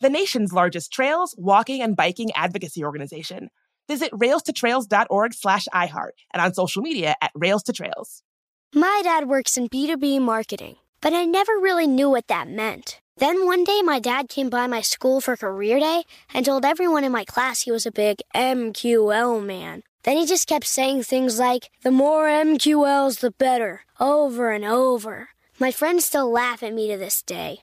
the nation's largest trails, walking, and biking advocacy organization. Visit railstotrails.org slash iHeart and on social media at Rails to Trails. My dad works in B2B marketing, but I never really knew what that meant. Then one day, my dad came by my school for career day and told everyone in my class he was a big MQL man. Then he just kept saying things like, the more MQLs, the better, over and over. My friends still laugh at me to this day.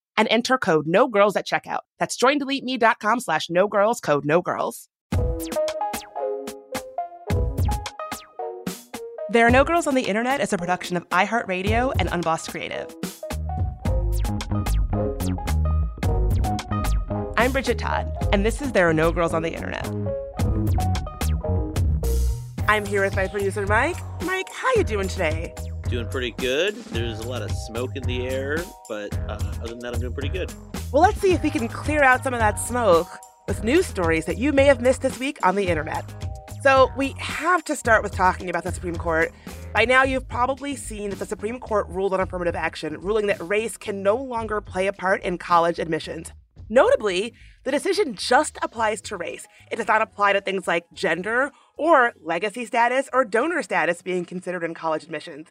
and enter code no girls at checkout. That's joindeleteme.com slash no girls, code no girls. There Are No Girls on the Internet is a production of iHeartRadio and Unbossed Creative. I'm Bridget Todd, and this is There Are No Girls on the Internet. I'm here with my producer, Mike. Mike, how you doing today? Doing pretty good. There's a lot of smoke in the air, but uh, other than that, I'm doing pretty good. Well, let's see if we can clear out some of that smoke with news stories that you may have missed this week on the internet. So, we have to start with talking about the Supreme Court. By now, you've probably seen that the Supreme Court ruled on affirmative action, ruling that race can no longer play a part in college admissions. Notably, the decision just applies to race. It does not apply to things like gender or legacy status or donor status being considered in college admissions.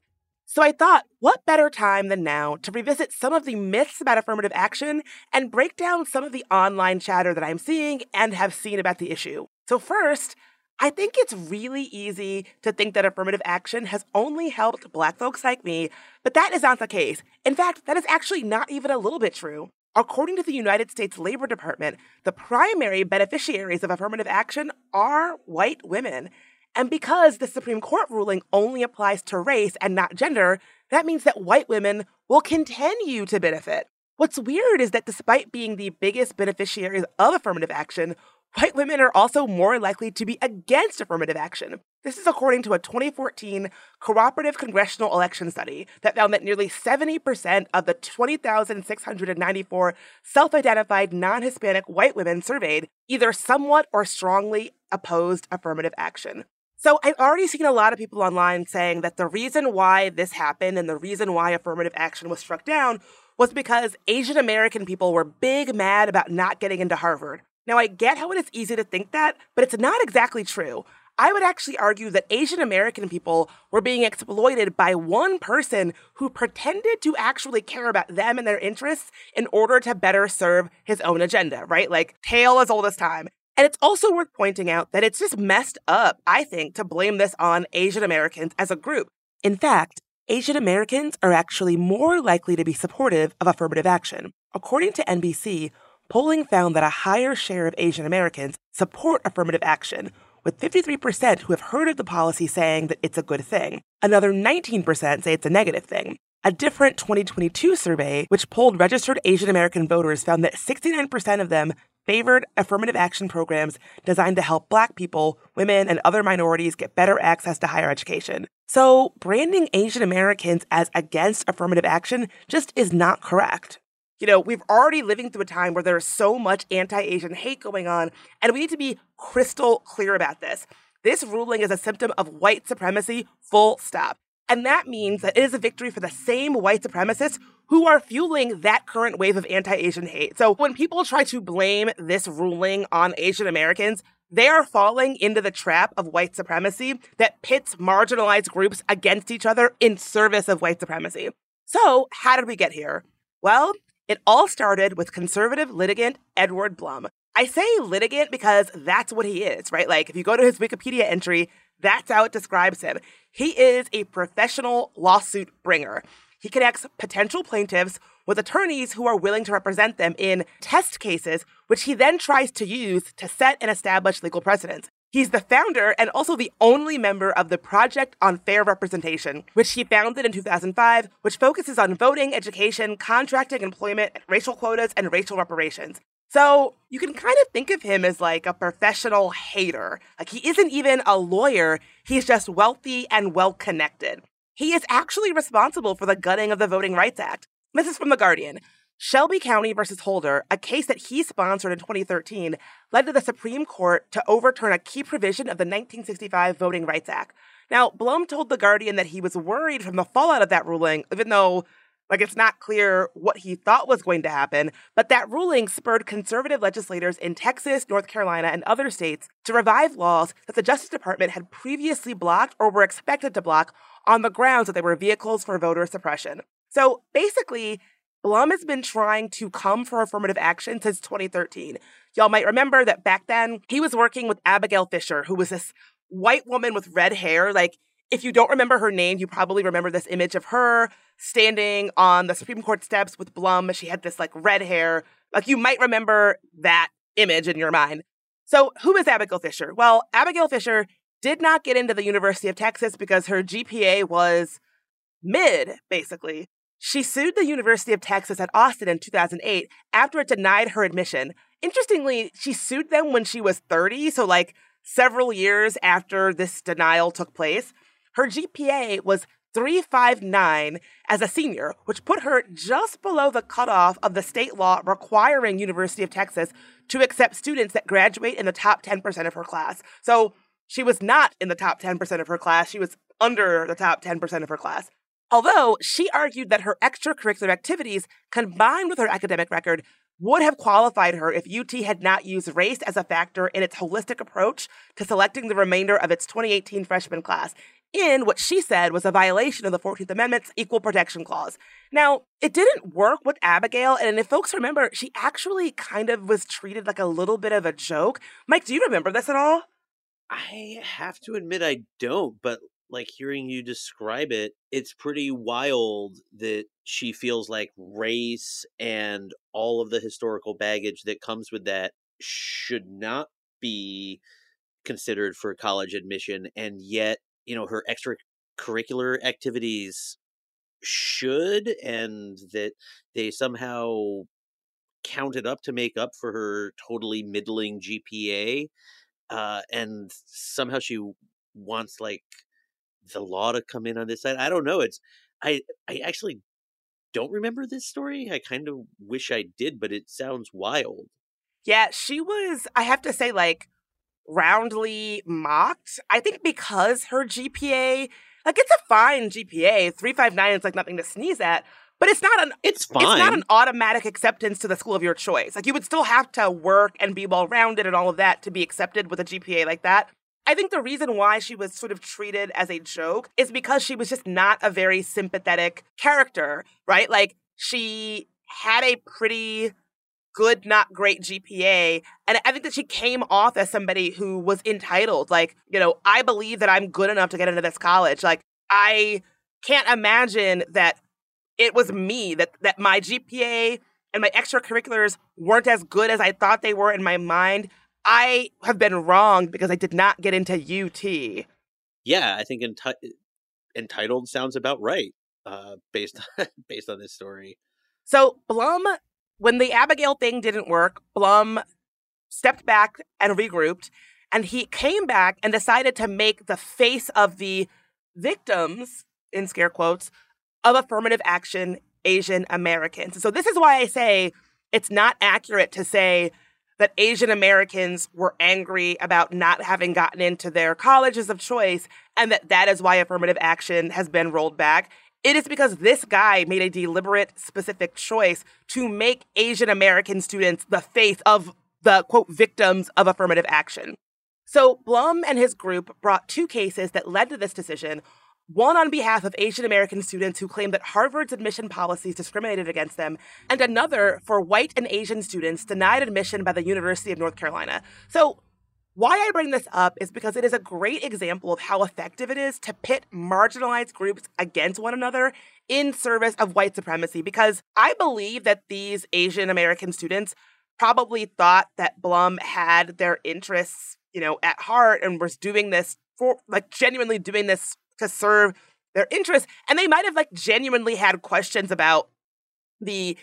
So I thought, what better time than now to revisit some of the myths about affirmative action and break down some of the online chatter that I'm seeing and have seen about the issue. So, first, I think it's really easy to think that affirmative action has only helped Black folks like me, but that is not the case. In fact, that is actually not even a little bit true. According to the United States Labor Department, the primary beneficiaries of affirmative action are white women. And because the Supreme Court ruling only applies to race and not gender, that means that white women will continue to benefit. What's weird is that despite being the biggest beneficiaries of affirmative action, white women are also more likely to be against affirmative action. This is according to a 2014 cooperative congressional election study that found that nearly 70% of the 20,694 self identified non Hispanic white women surveyed either somewhat or strongly opposed affirmative action. So I've already seen a lot of people online saying that the reason why this happened and the reason why affirmative action was struck down was because Asian American people were big mad about not getting into Harvard. Now, I get how it is easy to think that, but it's not exactly true. I would actually argue that Asian American people were being exploited by one person who pretended to actually care about them and their interests in order to better serve his own agenda, right? Like, tale as old as time. And it's also worth pointing out that it's just messed up, I think, to blame this on Asian Americans as a group. In fact, Asian Americans are actually more likely to be supportive of affirmative action. According to NBC, polling found that a higher share of Asian Americans support affirmative action, with 53% who have heard of the policy saying that it's a good thing. Another 19% say it's a negative thing. A different 2022 survey, which polled registered Asian American voters, found that 69% of them favored affirmative action programs designed to help Black people, women, and other minorities get better access to higher education. So, branding Asian Americans as against affirmative action just is not correct. You know, we've already living through a time where there's so much anti Asian hate going on, and we need to be crystal clear about this. This ruling is a symptom of white supremacy, full stop. And that means that it is a victory for the same white supremacists who are fueling that current wave of anti Asian hate. So when people try to blame this ruling on Asian Americans, they are falling into the trap of white supremacy that pits marginalized groups against each other in service of white supremacy. So, how did we get here? Well, it all started with conservative litigant Edward Blum. I say litigant because that's what he is, right? Like, if you go to his Wikipedia entry, that's how it describes him. He is a professional lawsuit bringer. He connects potential plaintiffs with attorneys who are willing to represent them in test cases, which he then tries to use to set and establish legal precedents. He's the founder and also the only member of the Project on Fair Representation, which he founded in 2005, which focuses on voting, education, contracting, employment, racial quotas, and racial reparations. So you can kind of think of him as like a professional hater. Like he isn't even a lawyer, he's just wealthy and well connected. He is actually responsible for the gutting of the Voting Rights Act. This is from The Guardian. Shelby County versus Holder, a case that he sponsored in 2013, led to the Supreme Court to overturn a key provision of the 1965 Voting Rights Act. Now, Blum told The Guardian that he was worried from the fallout of that ruling, even though like it's not clear what he thought was going to happen, but that ruling spurred conservative legislators in Texas, North Carolina, and other states to revive laws that the Justice Department had previously blocked or were expected to block on the grounds that they were vehicles for voter suppression. So basically, Blum has been trying to come for affirmative action since 2013. Y'all might remember that back then he was working with Abigail Fisher, who was this white woman with red hair. Like, if you don't remember her name, you probably remember this image of her standing on the Supreme Court steps with Blum. She had this like red hair. Like you might remember that image in your mind. So, who is Abigail Fisher? Well, Abigail Fisher did not get into the University of Texas because her GPA was mid, basically. She sued the University of Texas at Austin in 2008 after it denied her admission. Interestingly, she sued them when she was 30, so like several years after this denial took place. Her GPA was 359 as a senior, which put her just below the cutoff of the state law requiring University of Texas to accept students that graduate in the top 10% of her class. So she was not in the top 10% of her class, she was under the top 10% of her class. Although she argued that her extracurricular activities combined with her academic record would have qualified her if UT had not used race as a factor in its holistic approach to selecting the remainder of its 2018 freshman class in what she said was a violation of the 14th Amendment's Equal Protection Clause. Now, it didn't work with Abigail, and if folks remember, she actually kind of was treated like a little bit of a joke. Mike, do you remember this at all? I have to admit I don't, but like hearing you describe it, it's pretty wild that she feels like race and all of the historical baggage that comes with that should not be considered for college admission and yet you know her extracurricular activities should and that they somehow counted up to make up for her totally middling GPA uh and somehow she wants like the law to come in on this side I don't know it's I I actually don't remember this story I kind of wish I did but it sounds wild yeah she was I have to say like roundly mocked. I think because her GPA, like it's a fine GPA, 359 is like nothing to sneeze at, but it's not an it's fine. It's not an automatic acceptance to the school of your choice. Like you would still have to work and be well rounded and all of that to be accepted with a GPA like that. I think the reason why she was sort of treated as a joke is because she was just not a very sympathetic character, right? Like she had a pretty good, not great GPA. And I think that she came off as somebody who was entitled. Like, you know, I believe that I'm good enough to get into this college. Like, I can't imagine that it was me, that, that my GPA and my extracurriculars weren't as good as I thought they were in my mind I have been wrong because I did not get into UT. Yeah, I think enti- entitled sounds about right uh, based on, based on this story. So Blum, when the Abigail thing didn't work, Blum stepped back and regrouped, and he came back and decided to make the face of the victims, in scare quotes, of affirmative action Asian Americans. So this is why I say it's not accurate to say that Asian Americans were angry about not having gotten into their colleges of choice and that that is why affirmative action has been rolled back. It is because this guy made a deliberate, specific choice to make Asian American students the face of the quote victims of affirmative action. So Blum and his group brought two cases that led to this decision. One on behalf of Asian American students who claimed that Harvard's admission policies discriminated against them, and another for white and Asian students denied admission by the University of North Carolina. So why I bring this up is because it is a great example of how effective it is to pit marginalized groups against one another in service of white supremacy. Because I believe that these Asian American students probably thought that Blum had their interests, you know, at heart and was doing this for like genuinely doing this to serve their interests. And they might have like genuinely had questions about the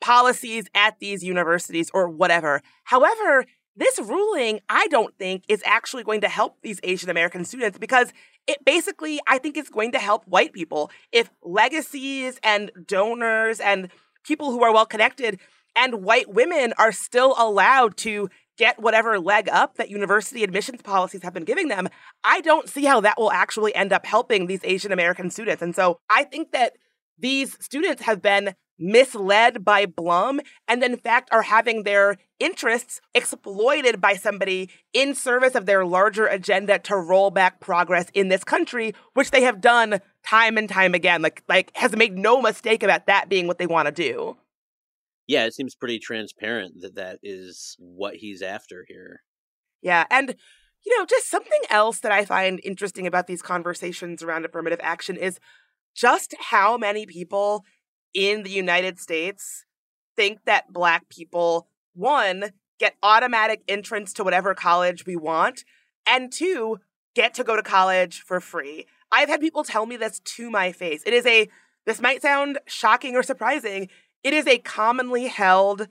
policies at these universities or whatever. However, this ruling, I don't think, is actually going to help these Asian American students because it basically, I think, is going to help white people. If legacies and donors and people who are well connected and white women are still allowed to get whatever leg up that university admissions policies have been giving them, I don't see how that will actually end up helping these Asian American students. And so I think that these students have been misled by Blum and in fact are having their interests exploited by somebody in service of their larger agenda to roll back progress in this country which they have done time and time again like like has made no mistake about that being what they want to do yeah it seems pretty transparent that that is what he's after here yeah and you know just something else that i find interesting about these conversations around affirmative action is just how many people in the United States think that Black people, one, get automatic entrance to whatever college we want, and two, get to go to college for free. I've had people tell me this to my face. It is a, this might sound shocking or surprising, it is a commonly held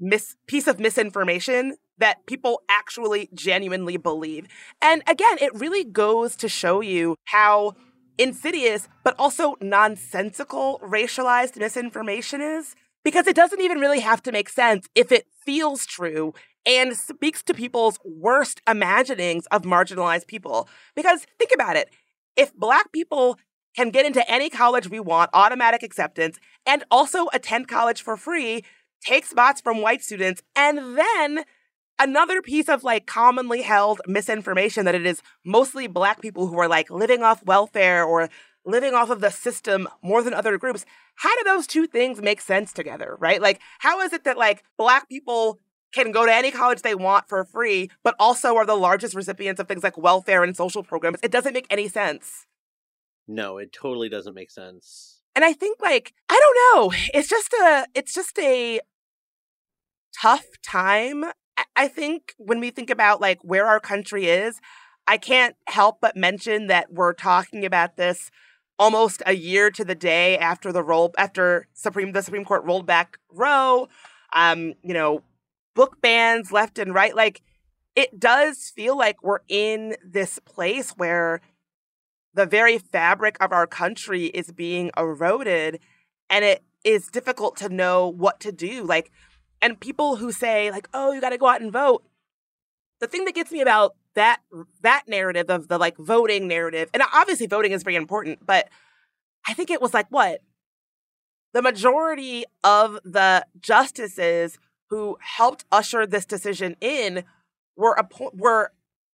mis- piece of misinformation that people actually genuinely believe. And again, it really goes to show you how insidious, but also nonsensical racialized misinformation is. Because it doesn't even really have to make sense if it feels true and speaks to people's worst imaginings of marginalized people. Because think about it if Black people can get into any college we want, automatic acceptance, and also attend college for free, take spots from white students, and then another piece of like commonly held misinformation that it is mostly black people who are like living off welfare or living off of the system more than other groups. How do those two things make sense together, right? Like, how is it that like black people can go to any college they want for free, but also are the largest recipients of things like welfare and social programs? It doesn't make any sense. No, it totally doesn't make sense. And I think like, I don't know, it's just a, it's just a tough time I think when we think about like where our country is, I can't help but mention that we're talking about this almost a year to the day after the roll after Supreme the Supreme Court rolled back Roe. Um, you know, book bans left and right. Like it does feel like we're in this place where the very fabric of our country is being eroded and it is difficult to know what to do. Like and people who say like, "Oh, you got to go out and vote." The thing that gets me about that that narrative of the like voting narrative, and obviously voting is very important, but I think it was like what the majority of the justices who helped usher this decision in were were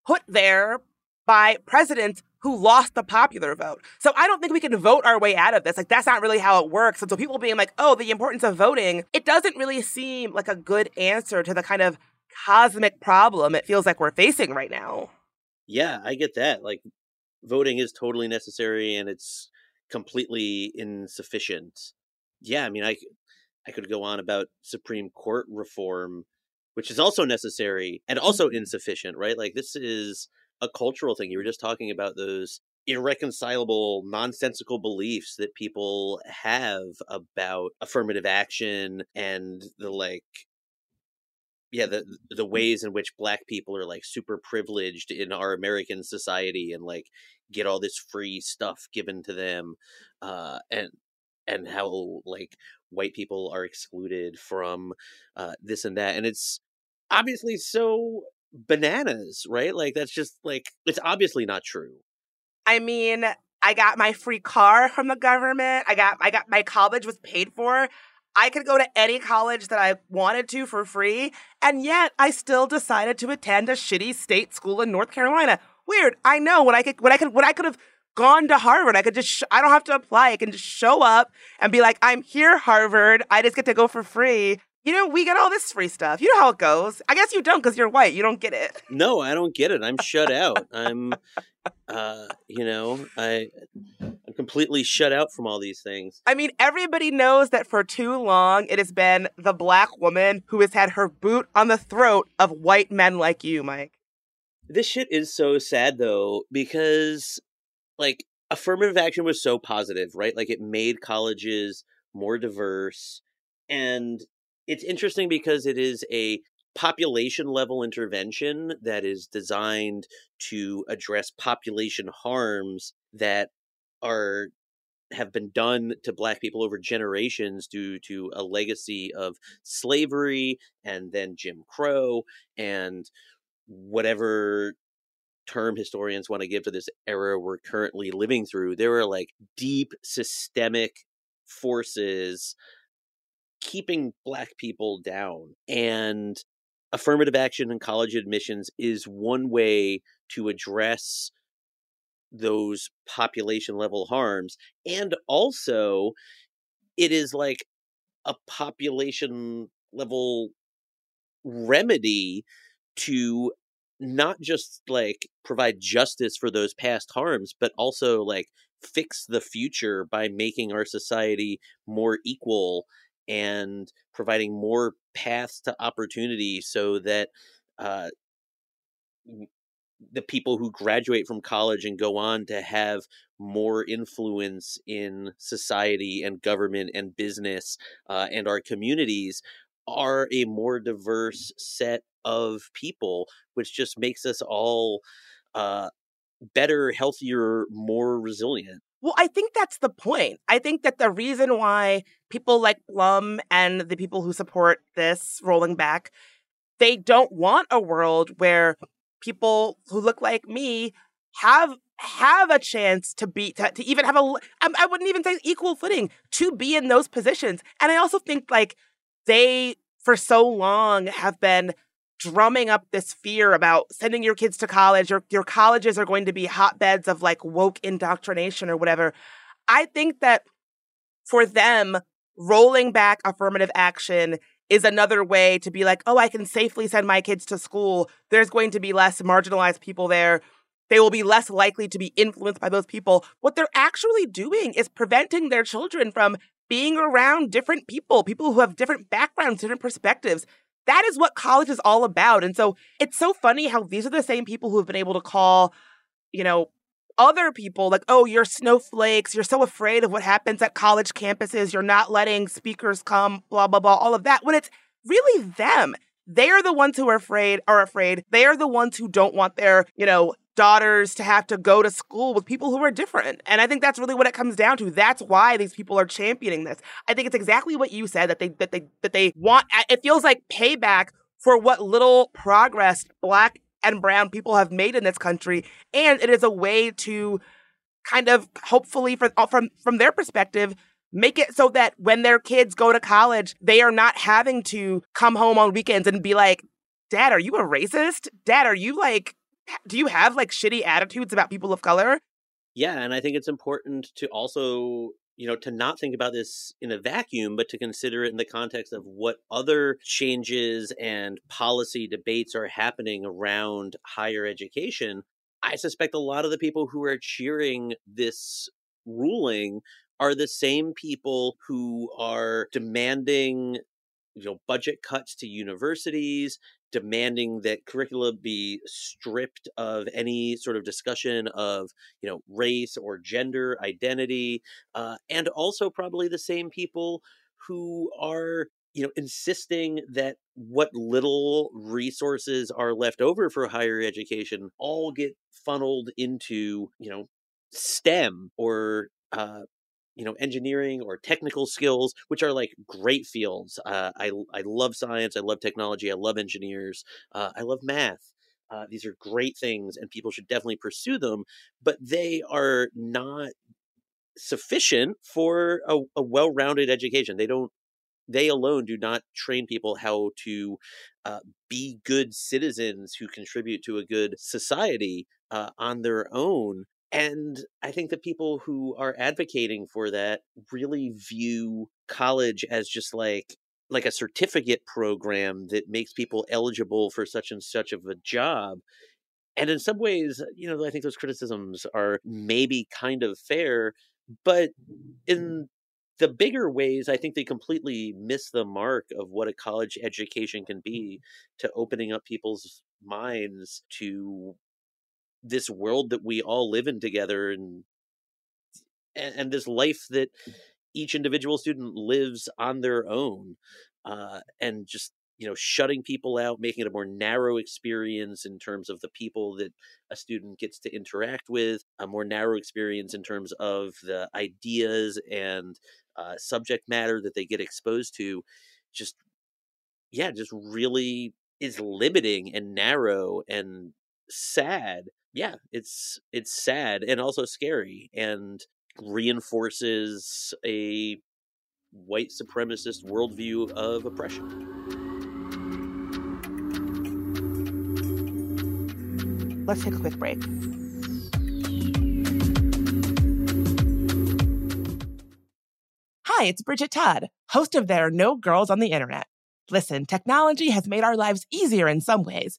put there by presidents who lost the popular vote. So I don't think we can vote our way out of this. Like that's not really how it works. And so people being like, "Oh, the importance of voting," it doesn't really seem like a good answer to the kind of cosmic problem it feels like we're facing right now. Yeah, I get that. Like voting is totally necessary and it's completely insufficient. Yeah, I mean, I I could go on about Supreme Court reform which is also necessary and also mm-hmm. insufficient, right? Like this is a cultural thing. You were just talking about those irreconcilable, nonsensical beliefs that people have about affirmative action and the like yeah the the ways in which black people are like super privileged in our american society and like get all this free stuff given to them uh and and how like white people are excluded from uh this and that and it's obviously so bananas right like that's just like it's obviously not true I mean, I got my free car from the government. I got I got my college was paid for. I could go to any college that I wanted to for free, and yet I still decided to attend a shitty state school in North Carolina. Weird. I know when I could when I could when I could have gone to Harvard. I could just sh- I don't have to apply. I can just show up and be like, "I'm here, Harvard. I just get to go for free." You know, we get all this free stuff. You know how it goes. I guess you don't because you're white. You don't get it. No, I don't get it. I'm shut out. I'm, uh, you know, I, I'm completely shut out from all these things. I mean, everybody knows that for too long it has been the black woman who has had her boot on the throat of white men like you, Mike. This shit is so sad though because, like, affirmative action was so positive, right? Like, it made colleges more diverse and it's interesting because it is a population level intervention that is designed to address population harms that are have been done to black people over generations due to a legacy of slavery and then Jim Crow and whatever term historians want to give to this era we're currently living through. There are like deep systemic forces keeping black people down. And affirmative action in college admissions is one way to address those population level harms. And also, it is like a population level remedy to not just like provide justice for those past harms, but also like fix the future by making our society more equal and providing more paths to opportunity so that uh, the people who graduate from college and go on to have more influence in society and government and business uh, and our communities are a more diverse set of people, which just makes us all uh, better, healthier, more resilient. Well, I think that's the point. I think that the reason why people like Blum and the people who support this rolling back, they don't want a world where people who look like me have have a chance to be to, to even have a um, I wouldn't even say equal footing to be in those positions. And I also think like they for so long have been drumming up this fear about sending your kids to college your your colleges are going to be hotbeds of like woke indoctrination or whatever. I think that for them rolling back affirmative action is another way to be like, "Oh, I can safely send my kids to school. There's going to be less marginalized people there." They will be less likely to be influenced by those people. What they're actually doing is preventing their children from being around different people, people who have different backgrounds, different perspectives. That is what college is all about. And so it's so funny how these are the same people who have been able to call, you know, other people like, oh, you're snowflakes. You're so afraid of what happens at college campuses. You're not letting speakers come, blah, blah, blah, all of that. When it's really them. They are the ones who are afraid, are afraid. They are the ones who don't want their, you know, daughters to have to go to school with people who are different. And I think that's really what it comes down to. That's why these people are championing this. I think it's exactly what you said that they that they that they want it feels like payback for what little progress black and brown people have made in this country and it is a way to kind of hopefully for, uh, from from their perspective make it so that when their kids go to college they are not having to come home on weekends and be like dad are you a racist dad are you like do you have like shitty attitudes about people of color? Yeah, and I think it's important to also you know to not think about this in a vacuum but to consider it in the context of what other changes and policy debates are happening around higher education i suspect a lot of the people who are cheering this ruling are the same people who are demanding you know budget cuts to universities demanding that curricula be stripped of any sort of discussion of you know race or gender identity uh, and also probably the same people who are you know insisting that what little resources are left over for higher education all get funneled into you know stem or uh, you know engineering or technical skills which are like great fields uh, i i love science i love technology i love engineers uh, i love math uh, these are great things and people should definitely pursue them but they are not sufficient for a, a well-rounded education. They don't they alone do not train people how to uh, be good citizens who contribute to a good society uh, on their own and I think that people who are advocating for that really view college as just like like a certificate program that makes people eligible for such and such of a job. And in some ways, you know, I think those criticisms are maybe kind of fair, but in the bigger ways, I think they completely miss the mark of what a college education can be to opening up people's minds to this world that we all live in together and and, and this life that each individual student lives on their own uh, and just you know shutting people out making it a more narrow experience in terms of the people that a student gets to interact with a more narrow experience in terms of the ideas and uh, subject matter that they get exposed to just yeah just really is limiting and narrow and sad yeah, it's it's sad and also scary and reinforces a white supremacist worldview of oppression. Let's take a quick break. Hi, it's Bridget Todd, host of There Are No Girls on the Internet. Listen, technology has made our lives easier in some ways,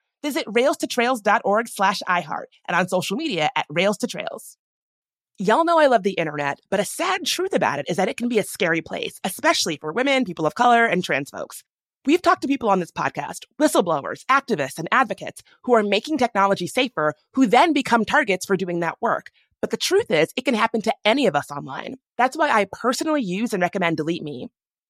Visit railstotrails.org slash iHeart and on social media at Rails to Trails. Y'all know I love the internet, but a sad truth about it is that it can be a scary place, especially for women, people of color, and trans folks. We've talked to people on this podcast, whistleblowers, activists, and advocates who are making technology safer, who then become targets for doing that work. But the truth is, it can happen to any of us online. That's why I personally use and recommend Delete Me.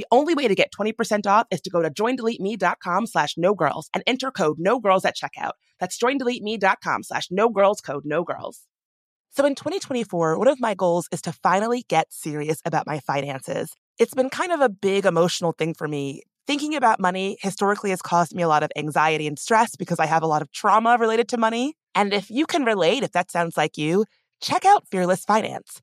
The only way to get 20% off is to go to joindeleteme.com slash no girls and enter code no girls at checkout. That's joindeleteme.com slash no girls code no girls. So in 2024, one of my goals is to finally get serious about my finances. It's been kind of a big emotional thing for me. Thinking about money historically has caused me a lot of anxiety and stress because I have a lot of trauma related to money. And if you can relate, if that sounds like you, check out Fearless Finance.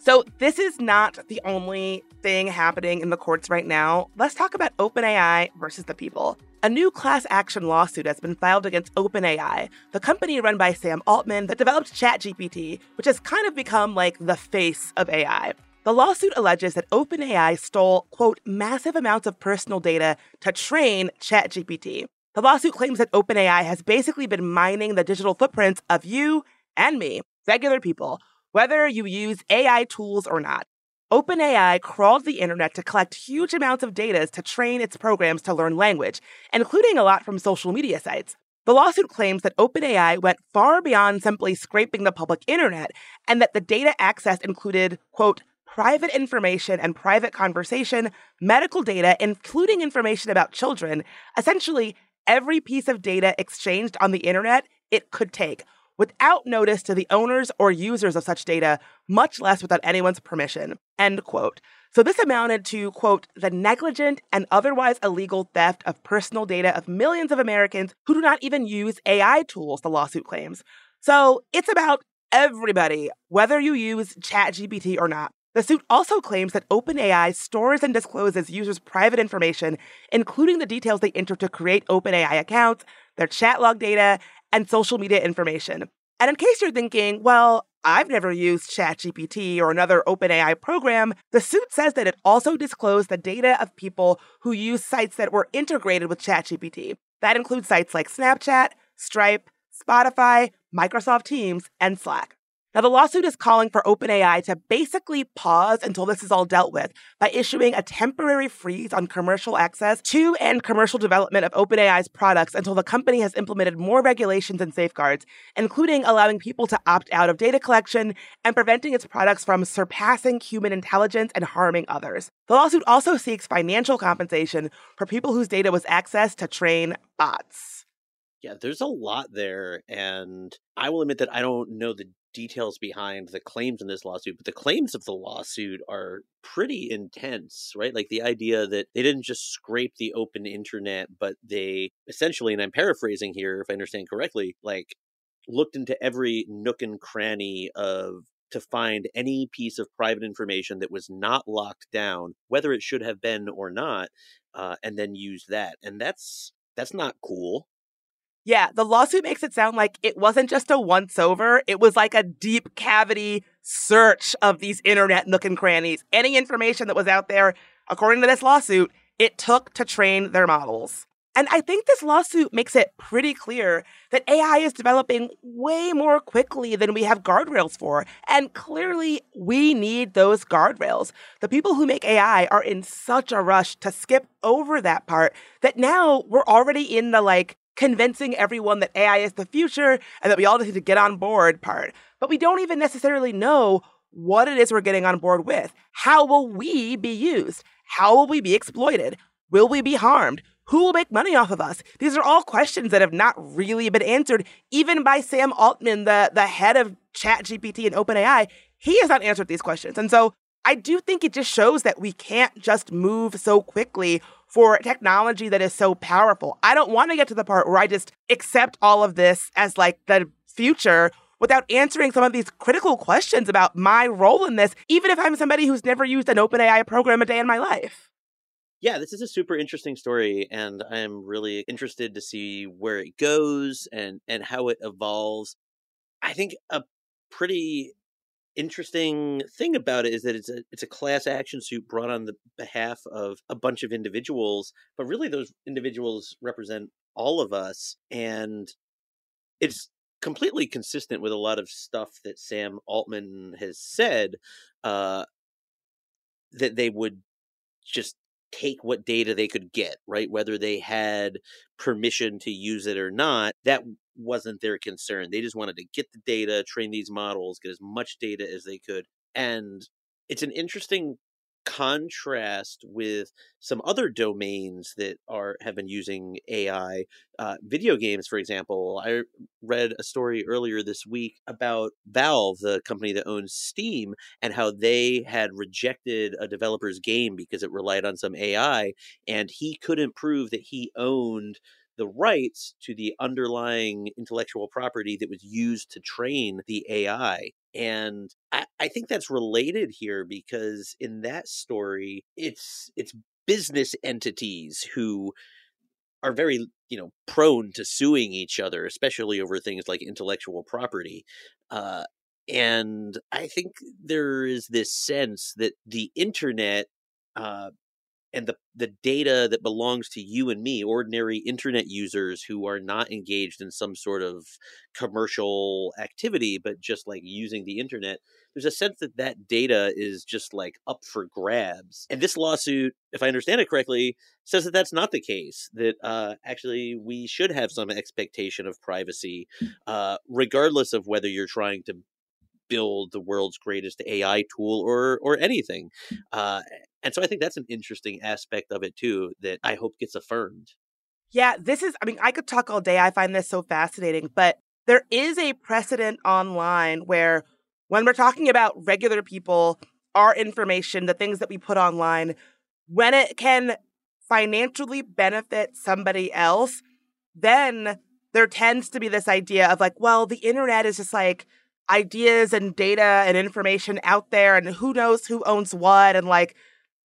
So, this is not the only thing happening in the courts right now. Let's talk about OpenAI versus the people. A new class action lawsuit has been filed against OpenAI, the company run by Sam Altman that developed ChatGPT, which has kind of become like the face of AI. The lawsuit alleges that OpenAI stole, quote, massive amounts of personal data to train ChatGPT. The lawsuit claims that OpenAI has basically been mining the digital footprints of you and me, regular people, whether you use AI tools or not. OpenAI crawled the internet to collect huge amounts of data to train its programs to learn language, including a lot from social media sites. The lawsuit claims that OpenAI went far beyond simply scraping the public internet and that the data accessed included, quote, private information and private conversation, medical data, including information about children, essentially every piece of data exchanged on the internet it could take without notice to the owners or users of such data, much less without anyone's permission. End quote. So this amounted to, quote, the negligent and otherwise illegal theft of personal data of millions of Americans who do not even use AI tools, the lawsuit claims. So it's about everybody, whether you use ChatGPT or not. The suit also claims that OpenAI stores and discloses users' private information, including the details they enter to create OpenAI accounts, their chat log data, and social media information. And in case you're thinking, well, I've never used ChatGPT or another OpenAI program, the suit says that it also disclosed the data of people who use sites that were integrated with ChatGPT. That includes sites like Snapchat, Stripe, Spotify, Microsoft Teams, and Slack. Now, the lawsuit is calling for OpenAI to basically pause until this is all dealt with by issuing a temporary freeze on commercial access to and commercial development of OpenAI's products until the company has implemented more regulations and safeguards, including allowing people to opt out of data collection and preventing its products from surpassing human intelligence and harming others. The lawsuit also seeks financial compensation for people whose data was accessed to train bots. Yeah, there's a lot there, and I will admit that I don't know the details behind the claims in this lawsuit, but the claims of the lawsuit are pretty intense, right? Like the idea that they didn't just scrape the open internet, but they essentially, and I'm paraphrasing here if I understand correctly, like looked into every nook and cranny of to find any piece of private information that was not locked down, whether it should have been or not, uh, and then use that. And that's that's not cool. Yeah, the lawsuit makes it sound like it wasn't just a once over, it was like a deep cavity search of these internet nook and crannies. Any information that was out there, according to this lawsuit, it took to train their models. And I think this lawsuit makes it pretty clear that AI is developing way more quickly than we have guardrails for. And clearly, we need those guardrails. The people who make AI are in such a rush to skip over that part that now we're already in the like convincing everyone that AI is the future and that we all just need to get on board part. But we don't even necessarily know what it is we're getting on board with. How will we be used? How will we be exploited? Will we be harmed? Who will make money off of us? These are all questions that have not really been answered, even by Sam Altman, the, the head of ChatGPT and OpenAI. He has not answered these questions. And so I do think it just shows that we can't just move so quickly for technology that is so powerful. I don't want to get to the part where I just accept all of this as like the future without answering some of these critical questions about my role in this, even if I'm somebody who's never used an OpenAI program a day in my life. Yeah, this is a super interesting story, and I'm really interested to see where it goes and and how it evolves. I think a pretty interesting thing about it is that it's a it's a class action suit brought on the behalf of a bunch of individuals, but really those individuals represent all of us and it's completely consistent with a lot of stuff that Sam Altman has said uh, that they would just take what data they could get, right? Whether they had permission to use it or not, that wasn't their concern. They just wanted to get the data, train these models, get as much data as they could. And it's an interesting contrast with some other domains that are have been using AI. Uh, video games, for example, I read a story earlier this week about Valve, the company that owns Steam, and how they had rejected a developer's game because it relied on some AI, and he couldn't prove that he owned the rights to the underlying intellectual property that was used to train the AI. And I, I think that's related here because in that story, it's it's business entities who are very you know prone to suing each other especially over things like intellectual property uh, and i think there is this sense that the internet uh, and the the data that belongs to you and me ordinary internet users who are not engaged in some sort of commercial activity but just like using the internet there's a sense that that data is just like up for grabs and this lawsuit if i understand it correctly says that that's not the case that uh, actually we should have some expectation of privacy uh, regardless of whether you're trying to build the world's greatest AI tool or or anything. Uh, and so I think that's an interesting aspect of it too that I hope gets affirmed. Yeah, this is, I mean, I could talk all day. I find this so fascinating, but there is a precedent online where when we're talking about regular people, our information, the things that we put online, when it can financially benefit somebody else, then there tends to be this idea of like, well, the internet is just like ideas and data and information out there, and who knows who owns what, and like,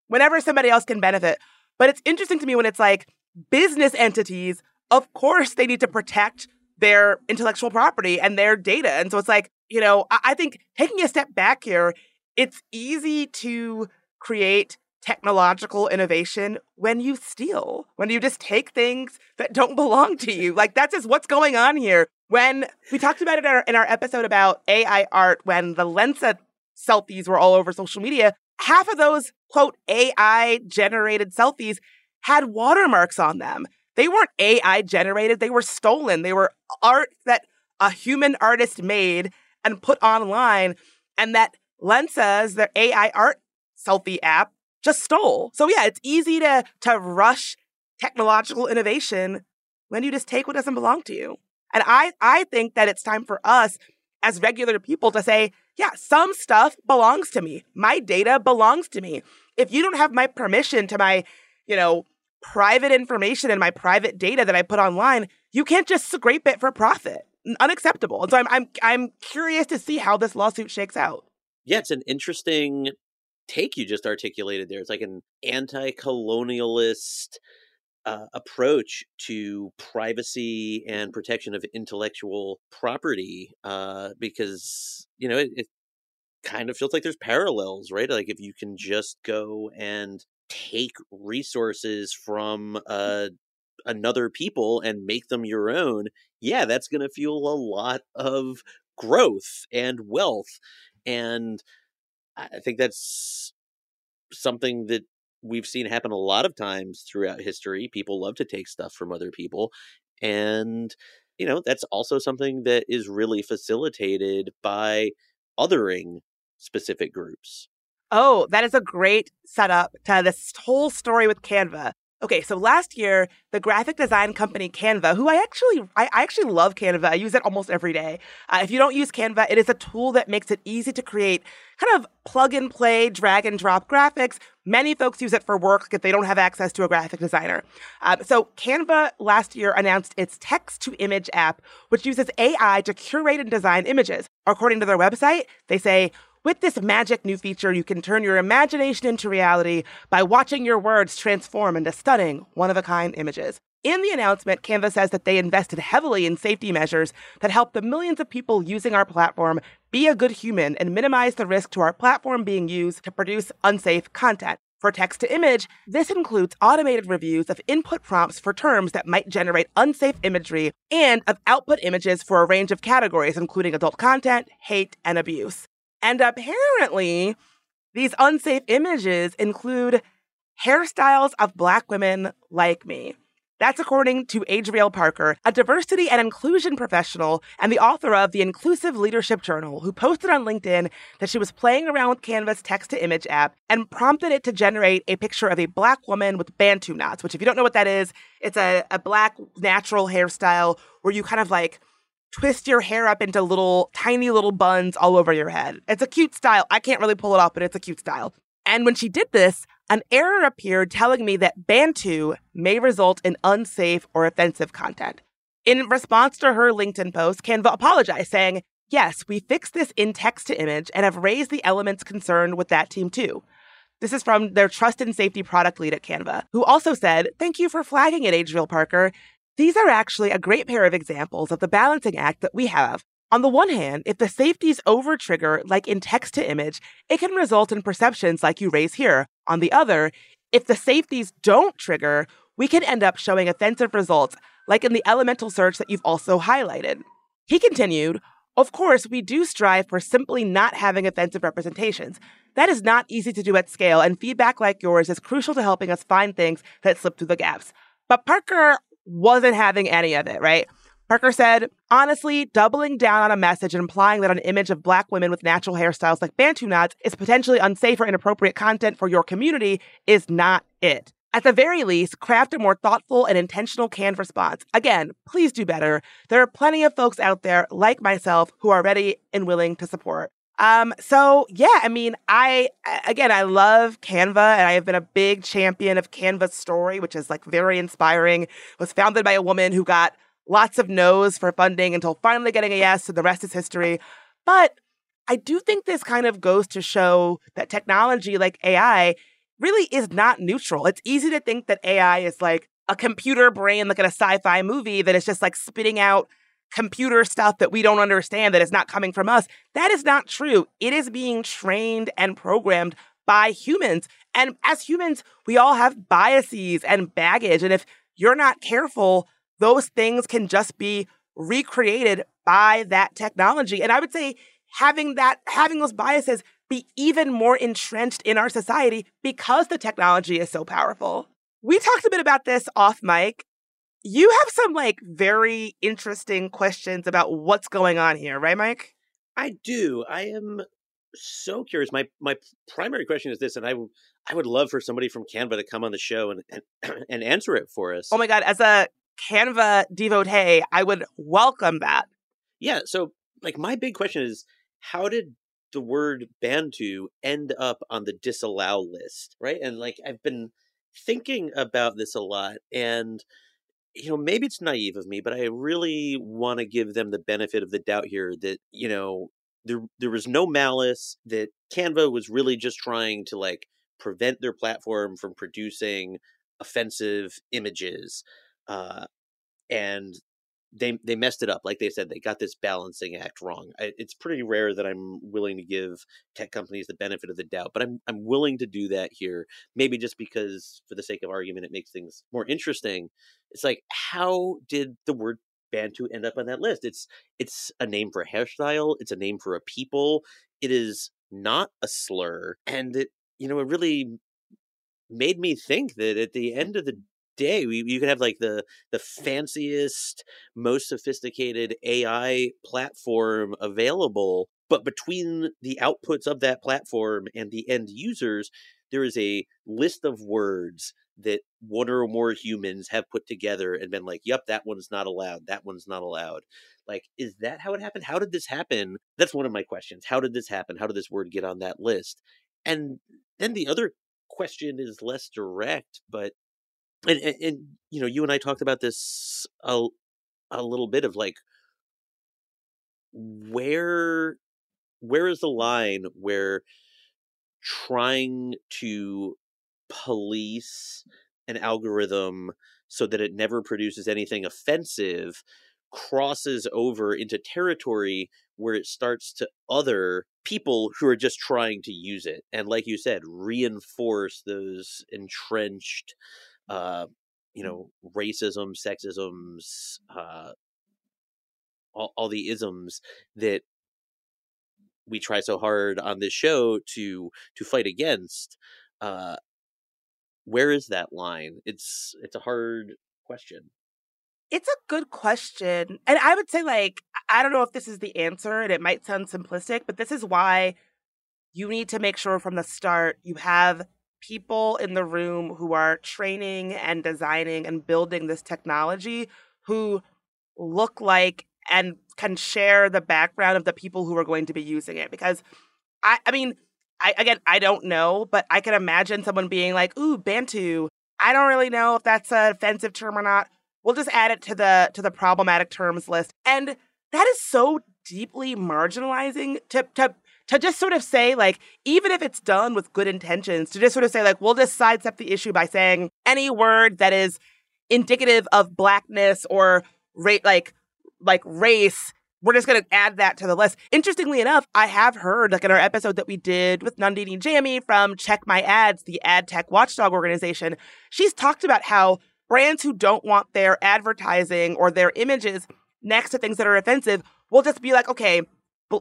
whenever somebody else can benefit. But it's interesting to me when it's like business entities, of course, they need to protect their intellectual property and their data. And so it's like, you know, I, I think taking a step back here, it's easy to create technological innovation when you steal, when you just take things that don't belong to you. Like that's just what's going on here. When we talked about it in our, in our episode about AI art, when the Lensa selfies were all over social media, half of those quote AI generated selfies had watermarks on them. They weren't AI generated, they were stolen. They were art that a human artist made and put online, and that Lensa's, their AI art selfie app, just stole. So yeah, it's easy to to rush technological innovation when you just take what doesn't belong to you. And I I think that it's time for us as regular people to say, yeah, some stuff belongs to me. My data belongs to me. If you don't have my permission to my, you know, private information and my private data that I put online, you can't just scrape it for profit. Unacceptable. And so I'm I'm I'm curious to see how this lawsuit shakes out. Yeah, it's an interesting take you just articulated there. It's like an anti-colonialist uh, approach to privacy and protection of intellectual property uh, because you know it, it kind of feels like there's parallels right? Like if you can just go and take resources from uh, another people and make them your own yeah that's going to fuel a lot of growth and wealth and i think that's something that we've seen happen a lot of times throughout history. People love to take stuff from other people. And, you know, that's also something that is really facilitated by othering specific groups. Oh, that is a great setup to this whole story with Canva. Okay, so last year, the graphic design company Canva, who I actually I, I actually love Canva. I use it almost every day. Uh, if you don't use Canva, it is a tool that makes it easy to create kind of plug and play, drag and drop graphics. Many folks use it for work if they don't have access to a graphic designer. Uh, so Canva last year announced its text to image app, which uses AI to curate and design images. According to their website, they say with this magic new feature, you can turn your imagination into reality by watching your words transform into stunning, one of a kind images. In the announcement, Canva says that they invested heavily in safety measures that help the millions of people using our platform be a good human and minimize the risk to our platform being used to produce unsafe content. For text to image, this includes automated reviews of input prompts for terms that might generate unsafe imagery and of output images for a range of categories, including adult content, hate, and abuse. And apparently, these unsafe images include hairstyles of Black women like me. That's according to Adriele Parker, a diversity and inclusion professional and the author of the Inclusive Leadership Journal, who posted on LinkedIn that she was playing around with Canva's text to image app and prompted it to generate a picture of a black woman with Bantu knots, which, if you don't know what that is, it's a, a black natural hairstyle where you kind of like twist your hair up into little tiny little buns all over your head. It's a cute style. I can't really pull it off, but it's a cute style. And when she did this, an error appeared telling me that Bantu may result in unsafe or offensive content. In response to her LinkedIn post, Canva apologized, saying, Yes, we fixed this in text to image and have raised the elements concerned with that team too. This is from their trust and safety product lead at Canva, who also said, Thank you for flagging it, Adriele Parker. These are actually a great pair of examples of the balancing act that we have. On the one hand, if the safeties over trigger, like in text to image, it can result in perceptions like you raise here. On the other, if the safeties don't trigger, we can end up showing offensive results, like in the elemental search that you've also highlighted. He continued, of course, we do strive for simply not having offensive representations. That is not easy to do at scale, and feedback like yours is crucial to helping us find things that slip through the gaps. But Parker wasn't having any of it, right? Parker said, honestly, doubling down on a message and implying that an image of black women with natural hairstyles like Bantu knots is potentially unsafe or inappropriate content for your community is not it. At the very least, craft a more thoughtful and intentional canned response. Again, please do better. There are plenty of folks out there like myself who are ready and willing to support. Um, so yeah, I mean, I again, I love Canva, and I have been a big champion of Canva's story, which is like very inspiring. It was founded by a woman who got lots of no's for funding until finally getting a yes, and the rest is history. But I do think this kind of goes to show that technology like AI really is not neutral. It's easy to think that AI is like a computer brain, like in a sci fi movie, that is just like spitting out computer stuff that we don't understand that is not coming from us. That is not true. It is being trained and programmed by humans. And as humans, we all have biases and baggage. And if you're not careful, those things can just be recreated by that technology. And I would say having that, having those biases be even more entrenched in our society because the technology is so powerful. We talked a bit about this off mic. You have some like very interesting questions about what's going on here, right, Mike? I do. I am so curious. My my primary question is this, and I I would love for somebody from Canva to come on the show and and, and answer it for oh us. Oh my god, as a Canva devotee, I would welcome that. Yeah. So, like, my big question is, how did the word Bantu end up on the disallow list, right? And like I've been thinking about this a lot and you know, maybe it's naive of me, but I really want to give them the benefit of the doubt here that, you know, there there was no malice, that Canva was really just trying to like prevent their platform from producing offensive images. Uh, and they they messed it up. Like they said, they got this balancing act wrong. I, it's pretty rare that I'm willing to give tech companies the benefit of the doubt, but I'm I'm willing to do that here. Maybe just because, for the sake of argument, it makes things more interesting. It's like, how did the word Bantu end up on that list? It's it's a name for a hairstyle. It's a name for a people. It is not a slur, and it you know it really made me think that at the end of the day we, you can have like the the fanciest most sophisticated ai platform available but between the outputs of that platform and the end users there is a list of words that one or more humans have put together and been like yep that one's not allowed that one's not allowed. Like is that how it happened? How did this happen? That's one of my questions. How did this happen? How did this word get on that list? And then the other question is less direct but and, and, and you know you and i talked about this a, a little bit of like where where is the line where trying to police an algorithm so that it never produces anything offensive crosses over into territory where it starts to other people who are just trying to use it and like you said reinforce those entrenched uh, you know, racism, sexisms, uh, all, all the isms that we try so hard on this show to to fight against. Uh, where is that line? It's it's a hard question. It's a good question. And I would say like I don't know if this is the answer and it might sound simplistic, but this is why you need to make sure from the start you have people in the room who are training and designing and building this technology who look like and can share the background of the people who are going to be using it. Because I, I mean, I again, I don't know, but I can imagine someone being like, "Ooh, Bantu." I don't really know if that's an offensive term or not. We'll just add it to the to the problematic terms list. And that is so deeply marginalizing to to to just sort of say like even if it's done with good intentions to just sort of say like we'll just sidestep the issue by saying any word that is indicative of blackness or ra- like like race we're just going to add that to the list. Interestingly enough, I have heard, like in our episode that we did with Nandini Jammi from Check My Ads, the ad tech watchdog organization, she's talked about how brands who don't want their advertising or their images next to things that are offensive will just be like, okay,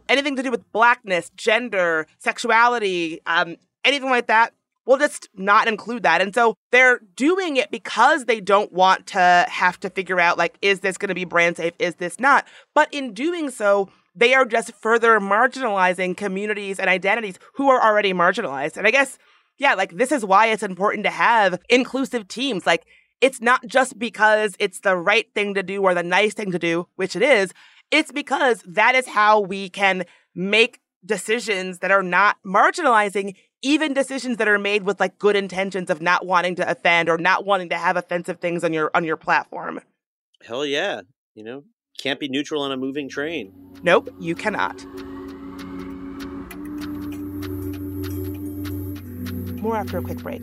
anything to do with blackness, gender, sexuality, um, anything like that, we'll just not include that. And so they're doing it because they don't want to have to figure out, like, is this going to be brand safe? Is this not? But in doing so, they are just further marginalizing communities and identities who are already marginalized. And I guess, yeah, like, this is why it's important to have inclusive teams. Like, it's not just because it's the right thing to do or the nice thing to do, which it is. It's because that is how we can make decisions that are not marginalizing even decisions that are made with like good intentions of not wanting to offend or not wanting to have offensive things on your on your platform. Hell yeah. You know, can't be neutral on a moving train. Nope, you cannot. More after a quick break.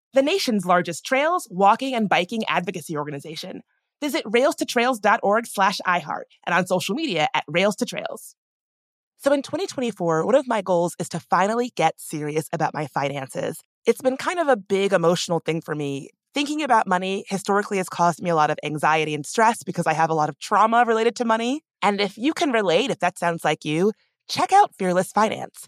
the nation's largest trails, walking, and biking advocacy organization. Visit railstotrails.org slash iHeart and on social media at Rails to Trails. So in 2024, one of my goals is to finally get serious about my finances. It's been kind of a big emotional thing for me. Thinking about money historically has caused me a lot of anxiety and stress because I have a lot of trauma related to money. And if you can relate, if that sounds like you, check out Fearless Finance.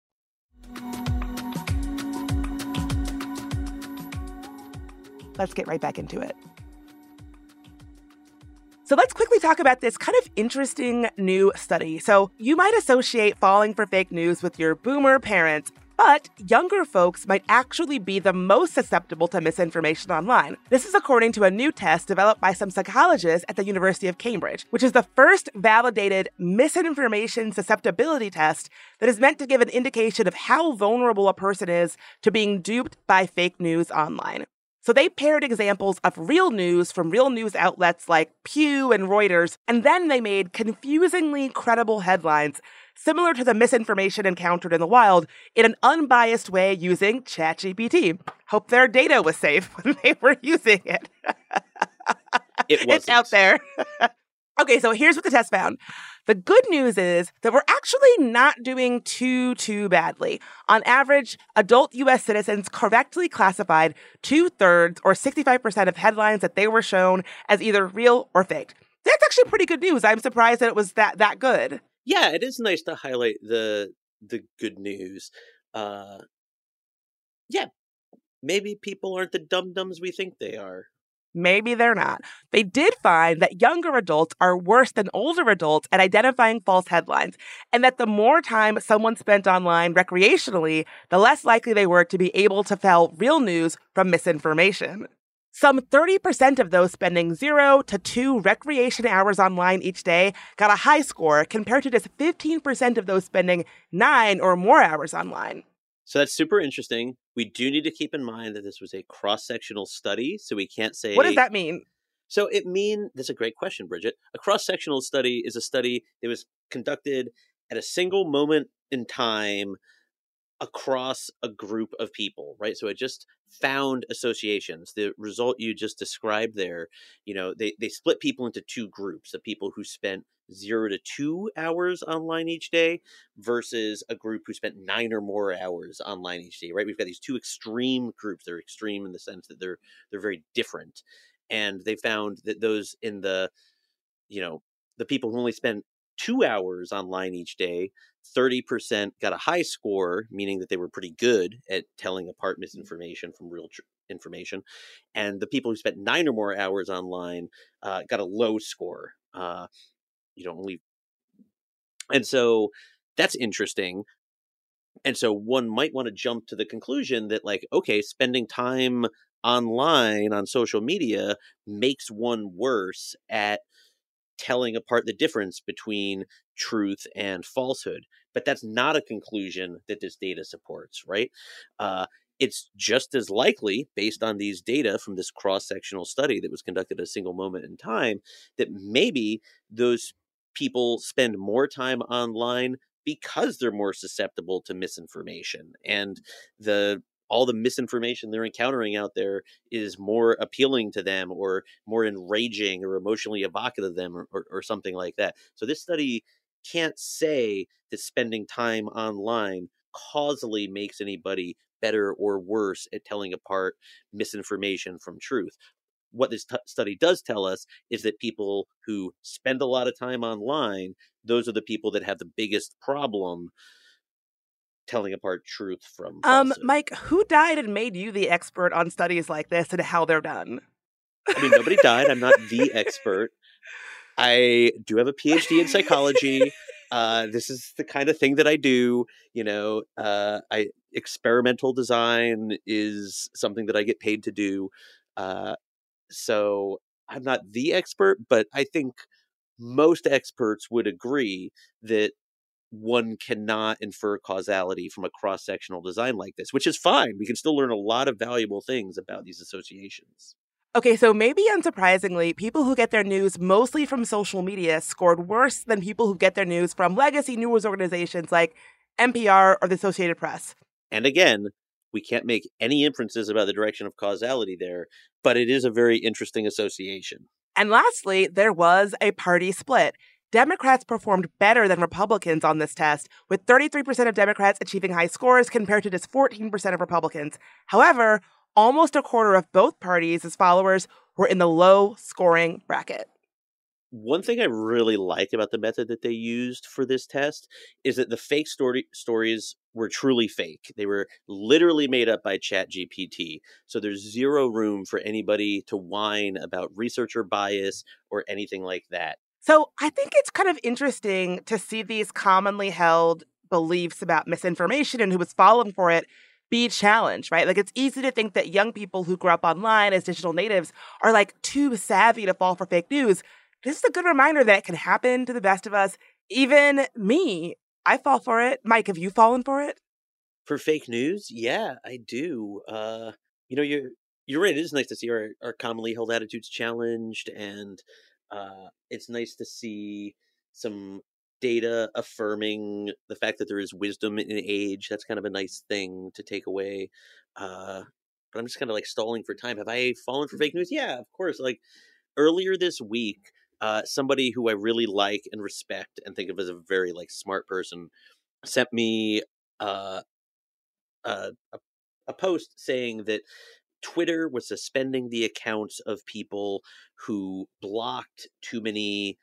Let's get right back into it. So let's quickly talk about this kind of interesting new study. So you might associate falling for fake news with your boomer parents, but younger folks might actually be the most susceptible to misinformation online. This is according to a new test developed by some psychologists at the University of Cambridge, which is the first validated misinformation susceptibility test that is meant to give an indication of how vulnerable a person is to being duped by fake news online. So they paired examples of real news from real news outlets like Pew and Reuters, and then they made confusingly credible headlines similar to the misinformation encountered in the wild in an unbiased way using ChatGPT. Hope their data was safe when they were using it. it it's out there. okay, so here's what the test found. The good news is that we're actually not doing too, too badly. On average, adult US citizens correctly classified two thirds or 65% of headlines that they were shown as either real or faked. That's actually pretty good news. I'm surprised that it was that, that good. Yeah, it is nice to highlight the the good news. Uh yeah, maybe people aren't the dum dums we think they are. Maybe they're not. They did find that younger adults are worse than older adults at identifying false headlines, and that the more time someone spent online recreationally, the less likely they were to be able to tell real news from misinformation. Some 30% of those spending zero to two recreation hours online each day got a high score compared to just 15% of those spending nine or more hours online. So that's super interesting. We do need to keep in mind that this was a cross sectional study, so we can't say. What does that mean? So it mean that's a great question, Bridget. A cross sectional study is a study that was conducted at a single moment in time across a group of people, right? So it just found associations. The result you just described there, you know, they, they split people into two groups the people who spent zero to two hours online each day versus a group who spent nine or more hours online each day, right? We've got these two extreme groups. They're extreme in the sense that they're they're very different. And they found that those in the, you know, the people who only spend two hours online each day 30% got a high score, meaning that they were pretty good at telling apart mm. misinformation from real tr- information. And the people who spent nine or more hours online uh, got a low score. Uh, you don't leave. And so that's interesting. And so one might want to jump to the conclusion that, like, okay, spending time online on social media makes one worse at telling apart the difference between truth and falsehood. But that's not a conclusion that this data supports, right? Uh, it's just as likely, based on these data from this cross sectional study that was conducted at a single moment in time, that maybe those people spend more time online because they're more susceptible to misinformation and the all the misinformation they're encountering out there is more appealing to them or more enraging or emotionally evocative of them or, or, or something like that. So this study can't say that spending time online causally makes anybody better or worse at telling apart misinformation from truth. What this t- study does tell us is that people who spend a lot of time online, those are the people that have the biggest problem telling apart truth from um mike who died and made you the expert on studies like this and how they're done? I mean nobody died. I'm not the expert. I do have a phd in psychology. Uh, this is the kind of thing that i do you know uh, i experimental design is something that i get paid to do uh, so i'm not the expert but i think most experts would agree that one cannot infer causality from a cross sectional design like this, which is fine. We can still learn a lot of valuable things about these associations. Okay, so maybe unsurprisingly, people who get their news mostly from social media scored worse than people who get their news from legacy news organizations like NPR or the Associated Press. And again, we can't make any inferences about the direction of causality there, but it is a very interesting association. And lastly, there was a party split. Democrats performed better than Republicans on this test, with 33% of Democrats achieving high scores compared to just 14% of Republicans. However, almost a quarter of both parties' followers were in the low scoring bracket. One thing I really like about the method that they used for this test is that the fake story stories were truly fake. They were literally made up by ChatGPT. So there's zero room for anybody to whine about researcher bias or anything like that. So I think it's kind of interesting to see these commonly held beliefs about misinformation and who was falling for it be challenged, right? Like it's easy to think that young people who grew up online as digital natives are like too savvy to fall for fake news. This is a good reminder that it can happen to the best of us. Even me, I fall for it. Mike, have you fallen for it? For fake news? Yeah, I do. Uh, you know, you're you're right. It is nice to see our, our commonly held attitudes challenged, and uh, it's nice to see some data affirming the fact that there is wisdom in age. That's kind of a nice thing to take away. Uh, but I'm just kind of like stalling for time. Have I fallen for fake news? Yeah, of course. Like earlier this week, uh, somebody who I really like and respect and think of as a very like smart person sent me uh, uh, a, a post saying that Twitter was suspending the accounts of people who blocked too many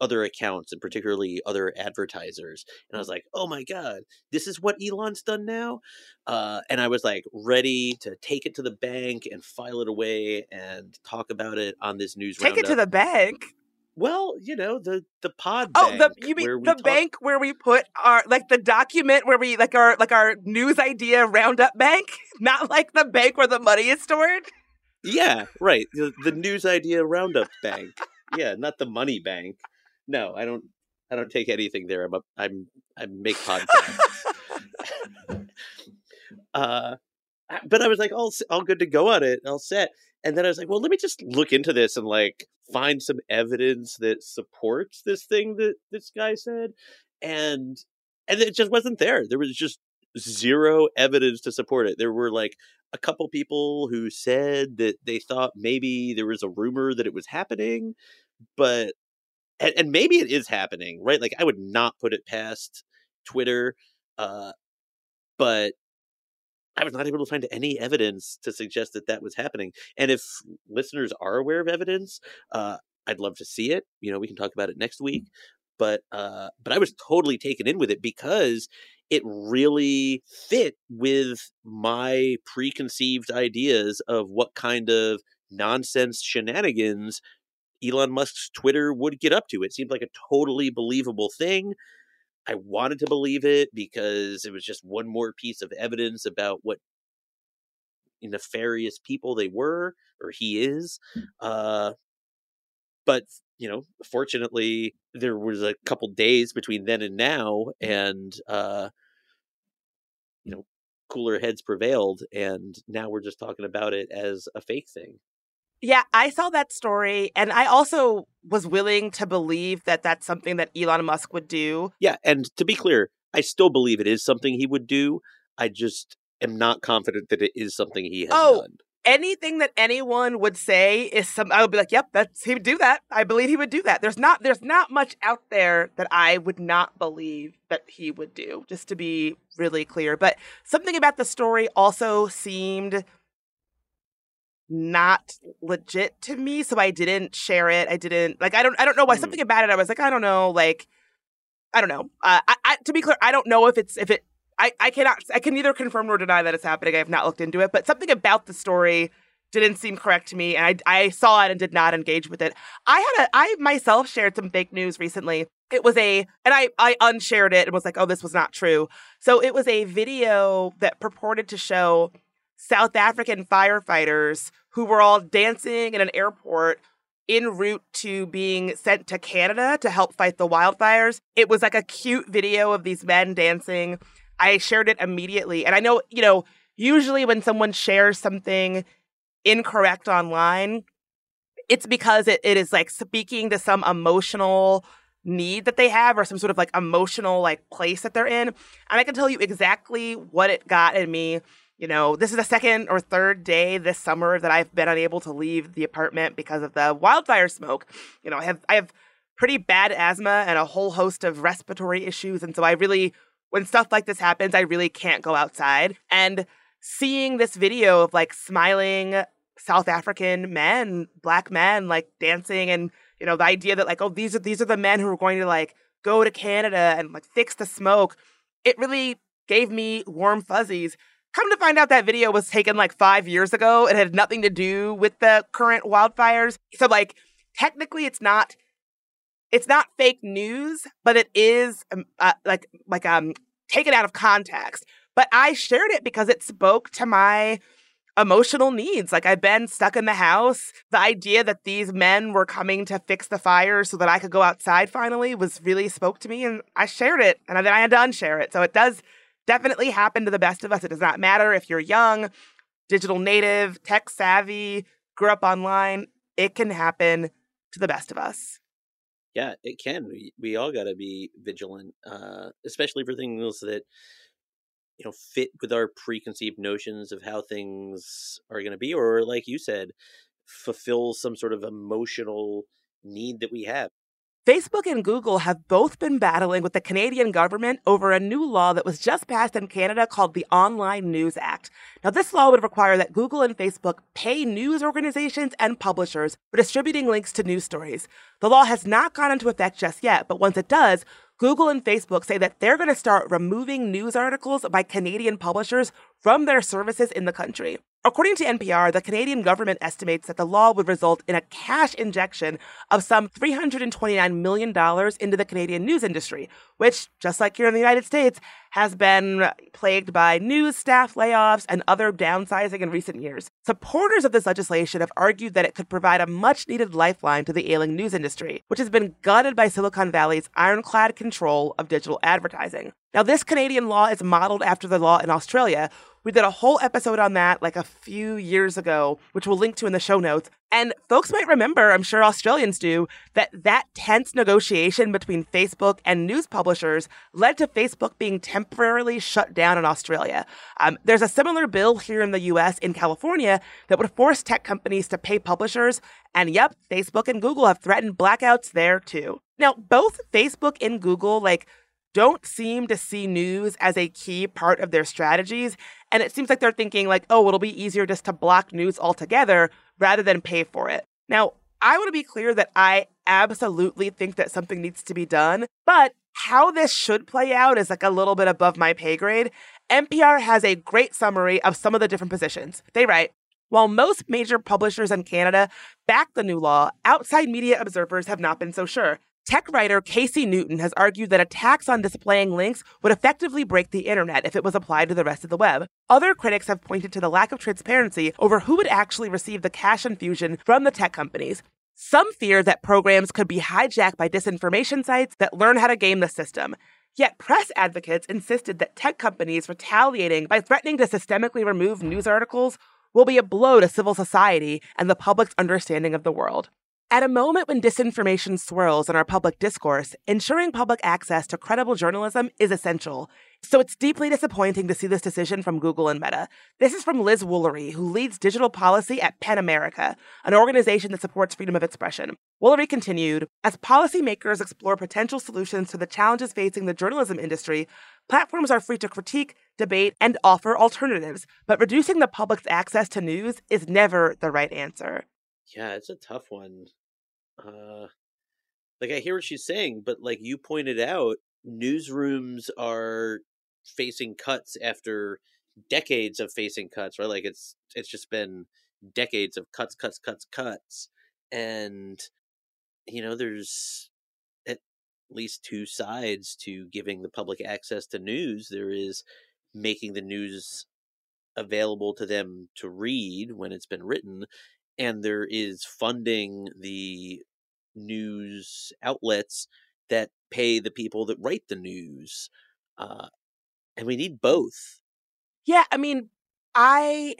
other accounts and particularly other advertisers. And I was like, oh my God, this is what Elon's done now? Uh, and I was like ready to take it to the bank and file it away and talk about it on this news Take it to the bank. Well, you know the the pod. Oh, the you mean the talk- bank where we put our like the document where we like our like our news idea roundup bank, not like the bank where the money is stored. Yeah, right. The, the news idea roundup bank. yeah, not the money bank. No, I don't. I don't take anything there. I'm a, I'm I make podcasts. uh, but I was like all all good to go on it, all set. And then I was like, well, let me just look into this and like find some evidence that supports this thing that this guy said. And and it just wasn't there. There was just zero evidence to support it. There were like a couple people who said that they thought maybe there was a rumor that it was happening, but and, and maybe it is happening, right? Like I would not put it past Twitter, uh, but I was not able to find any evidence to suggest that that was happening. And if listeners are aware of evidence, uh, I'd love to see it. You know, we can talk about it next week. But uh, but I was totally taken in with it because it really fit with my preconceived ideas of what kind of nonsense shenanigans Elon Musk's Twitter would get up to. It seemed like a totally believable thing. I wanted to believe it because it was just one more piece of evidence about what nefarious people they were or he is. Uh, but you know, fortunately, there was a couple days between then and now, and uh, you know, cooler heads prevailed, and now we're just talking about it as a fake thing. Yeah, I saw that story, and I also was willing to believe that that's something that Elon Musk would do. Yeah, and to be clear, I still believe it is something he would do. I just am not confident that it is something he has Oh, done. Anything that anyone would say is some I would be like, "Yep, that's he would do that. I believe he would do that." There's not there's not much out there that I would not believe that he would do, just to be really clear. But something about the story also seemed not legit to me, so I didn't share it. I didn't like I don't I don't know why Hmm. something about it I was like, I don't know, like I don't know. Uh, I, I, to be clear, I don't know if it's if it. I, I cannot. I can neither confirm nor deny that it's happening. I have not looked into it, but something about the story didn't seem correct to me, and I I saw it and did not engage with it. I had a I myself shared some fake news recently. It was a and I I unshared it and was like, oh, this was not true. So it was a video that purported to show South African firefighters who were all dancing in an airport en route to being sent to Canada to help fight the wildfires. It was like a cute video of these men dancing. I shared it immediately. And I know, you know, usually when someone shares something incorrect online, it's because it, it is like speaking to some emotional need that they have or some sort of like emotional like place that they're in. And I can tell you exactly what it got in me you know, this is the second or third day this summer that I've been unable to leave the apartment because of the wildfire smoke. You know, I have I have pretty bad asthma and a whole host of respiratory issues, and so I really, when stuff like this happens, I really can't go outside. And seeing this video of like smiling South African men, black men, like dancing, and you know, the idea that like, oh, these are these are the men who are going to like go to Canada and like fix the smoke. It really gave me warm fuzzies. Come to find out that video was taken like five years ago It had nothing to do with the current wildfires. So like technically it's not it's not fake news, but it is um, uh, like like um taken out of context. But I shared it because it spoke to my emotional needs. Like I've been stuck in the house. The idea that these men were coming to fix the fire so that I could go outside finally was really spoke to me and I shared it and then I had to unshare it. So it does definitely happen to the best of us. It does not matter if you're young, digital native, tech savvy, grew up online. It can happen to the best of us. Yeah, it can. We, we all got to be vigilant, uh, especially for things that you know fit with our preconceived notions of how things are going to be, or like you said, fulfill some sort of emotional need that we have. Facebook and Google have both been battling with the Canadian government over a new law that was just passed in Canada called the Online News Act. Now, this law would require that Google and Facebook pay news organizations and publishers for distributing links to news stories. The law has not gone into effect just yet, but once it does, Google and Facebook say that they're going to start removing news articles by Canadian publishers from their services in the country. According to NPR, the Canadian government estimates that the law would result in a cash injection of some $329 million into the Canadian news industry, which, just like here in the United States, has been plagued by news staff layoffs and other downsizing in recent years. Supporters of this legislation have argued that it could provide a much needed lifeline to the ailing news industry, which has been gutted by Silicon Valley's ironclad control of digital advertising. Now, this Canadian law is modeled after the law in Australia, we did a whole episode on that like a few years ago, which we'll link to in the show notes. And folks might remember, I'm sure Australians do, that that tense negotiation between Facebook and news publishers led to Facebook being temporarily shut down in Australia. Um, there's a similar bill here in the US in California that would force tech companies to pay publishers. And yep, Facebook and Google have threatened blackouts there too. Now, both Facebook and Google, like, don't seem to see news as a key part of their strategies. And it seems like they're thinking, like, oh, it'll be easier just to block news altogether rather than pay for it. Now, I want to be clear that I absolutely think that something needs to be done, but how this should play out is like a little bit above my pay grade. NPR has a great summary of some of the different positions. They write, while most major publishers in Canada back the new law, outside media observers have not been so sure. Tech writer Casey Newton has argued that a tax on displaying links would effectively break the internet if it was applied to the rest of the web. Other critics have pointed to the lack of transparency over who would actually receive the cash infusion from the tech companies. Some fear that programs could be hijacked by disinformation sites that learn how to game the system. Yet press advocates insisted that tech companies retaliating by threatening to systemically remove news articles will be a blow to civil society and the public's understanding of the world. At a moment when disinformation swirls in our public discourse, ensuring public access to credible journalism is essential. So it's deeply disappointing to see this decision from Google and Meta. This is from Liz Woolery, who leads digital policy at PEN America, an organization that supports freedom of expression. Woolery continued As policymakers explore potential solutions to the challenges facing the journalism industry, platforms are free to critique, debate, and offer alternatives, but reducing the public's access to news is never the right answer. Yeah, it's a tough one uh like I hear what she's saying, but like you pointed out, newsrooms are facing cuts after decades of facing cuts, right? Like it's it's just been decades of cuts, cuts, cuts, cuts. And you know, there's at least two sides to giving the public access to news. There is making the news available to them to read when it's been written and there is funding the news outlets that pay the people that write the news. Uh, and we need both. Yeah, I mean, I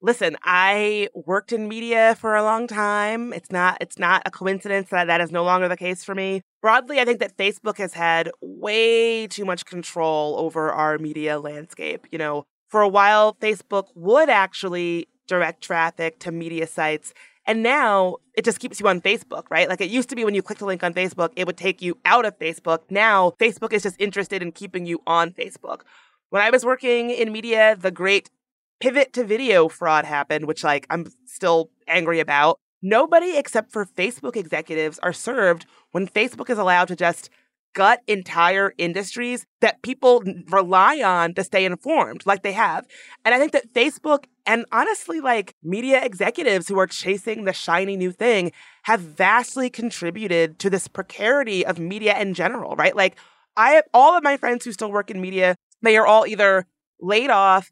listen, I worked in media for a long time. It's not it's not a coincidence that that is no longer the case for me. Broadly, I think that Facebook has had way too much control over our media landscape. You know, for a while Facebook would actually direct traffic to media sites and now it just keeps you on Facebook, right? Like it used to be when you clicked a link on Facebook, it would take you out of Facebook. Now Facebook is just interested in keeping you on Facebook. When I was working in media, the great pivot to video fraud happened, which like I'm still angry about. Nobody except for Facebook executives are served when Facebook is allowed to just gut entire industries that people rely on to stay informed, like they have. And I think that Facebook and honestly, like media executives who are chasing the shiny new thing have vastly contributed to this precarity of media in general, right? Like, I have all of my friends who still work in media, they are all either laid off,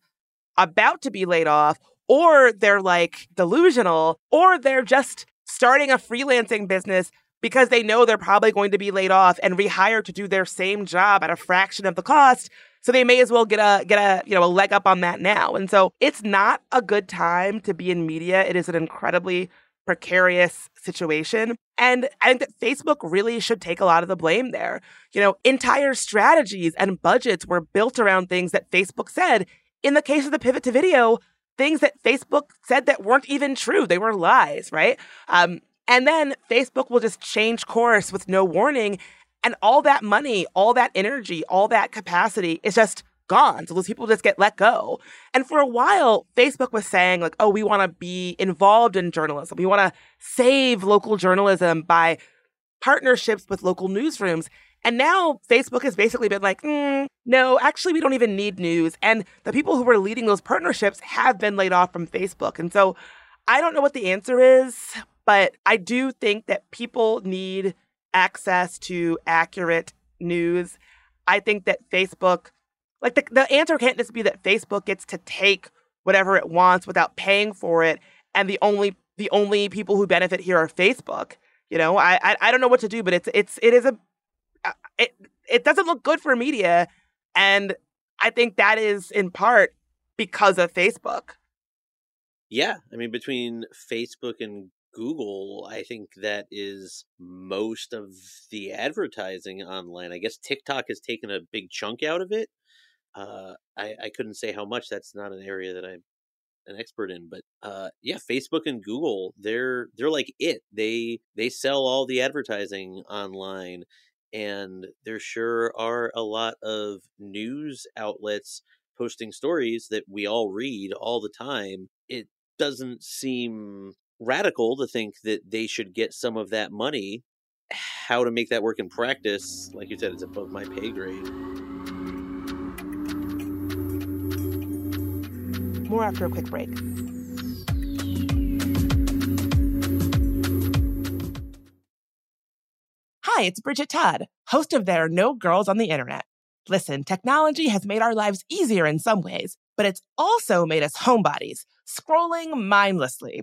about to be laid off, or they're like delusional, or they're just starting a freelancing business because they know they're probably going to be laid off and rehired to do their same job at a fraction of the cost So they may as well get a get a, you know, a leg up on that now. And so it's not a good time to be in media. It is an incredibly precarious situation. And I think that Facebook really should take a lot of the blame there. You know, entire strategies and budgets were built around things that Facebook said. In the case of the pivot to video, things that Facebook said that weren't even true. They were lies, right? Um, and then Facebook will just change course with no warning. And all that money, all that energy, all that capacity is just gone. So those people just get let go. And for a while, Facebook was saying, like, oh, we want to be involved in journalism. We want to save local journalism by partnerships with local newsrooms. And now Facebook has basically been like, mm, no, actually, we don't even need news. And the people who were leading those partnerships have been laid off from Facebook. And so I don't know what the answer is, but I do think that people need access to accurate news. I think that Facebook like the, the answer can't just be that Facebook gets to take whatever it wants without paying for it, and the only the only people who benefit here are Facebook. You know, I I, I don't know what to do, but it's it's it is a uh, it it doesn't look good for media, and I think that is in part because of Facebook. Yeah, I mean between Facebook and Google, I think that is most of the advertising online. I guess TikTok has taken a big chunk out of it, uh, I, I couldn't say how much. That's not an area that I'm an expert in, but uh, yeah, Facebook and Google, they're they're like it. They they sell all the advertising online, and there sure are a lot of news outlets posting stories that we all read all the time. It doesn't seem radical to think that they should get some of that money. How to make that work in practice, like you said, it's above my pay grade. More after a quick break. Hi, it's Bridget Todd, host of There Are No Girls on the Internet. Listen, technology has made our lives easier in some ways, but it's also made us homebodies, scrolling mindlessly.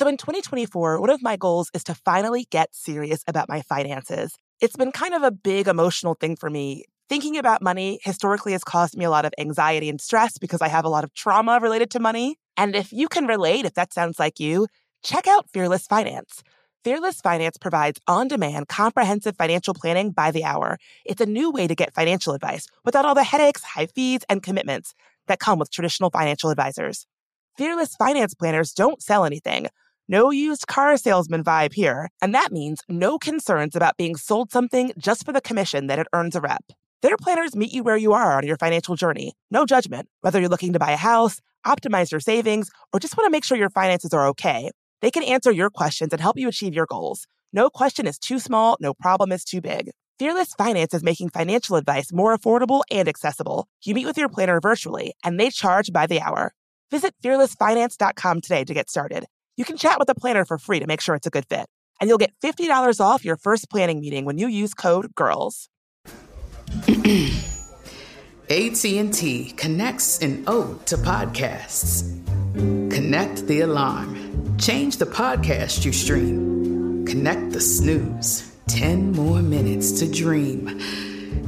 So in 2024, one of my goals is to finally get serious about my finances. It's been kind of a big emotional thing for me Thinking about money historically has caused me a lot of anxiety and stress because I have a lot of trauma related to money. And if you can relate, if that sounds like you, check out Fearless Finance. Fearless Finance provides on demand, comprehensive financial planning by the hour. It's a new way to get financial advice without all the headaches, high fees, and commitments that come with traditional financial advisors. Fearless Finance planners don't sell anything. No used car salesman vibe here. And that means no concerns about being sold something just for the commission that it earns a rep. Their planners meet you where you are on your financial journey. No judgment. Whether you're looking to buy a house, optimize your savings, or just want to make sure your finances are okay, they can answer your questions and help you achieve your goals. No question is too small, no problem is too big. Fearless Finance is making financial advice more affordable and accessible. You meet with your planner virtually, and they charge by the hour. Visit fearlessfinance.com today to get started. You can chat with a planner for free to make sure it's a good fit. And you'll get $50 off your first planning meeting when you use code GIRLS. AT&T connects an ode to podcasts. Connect the alarm. Change the podcast you stream. Connect the snooze. 10 more minutes to dream.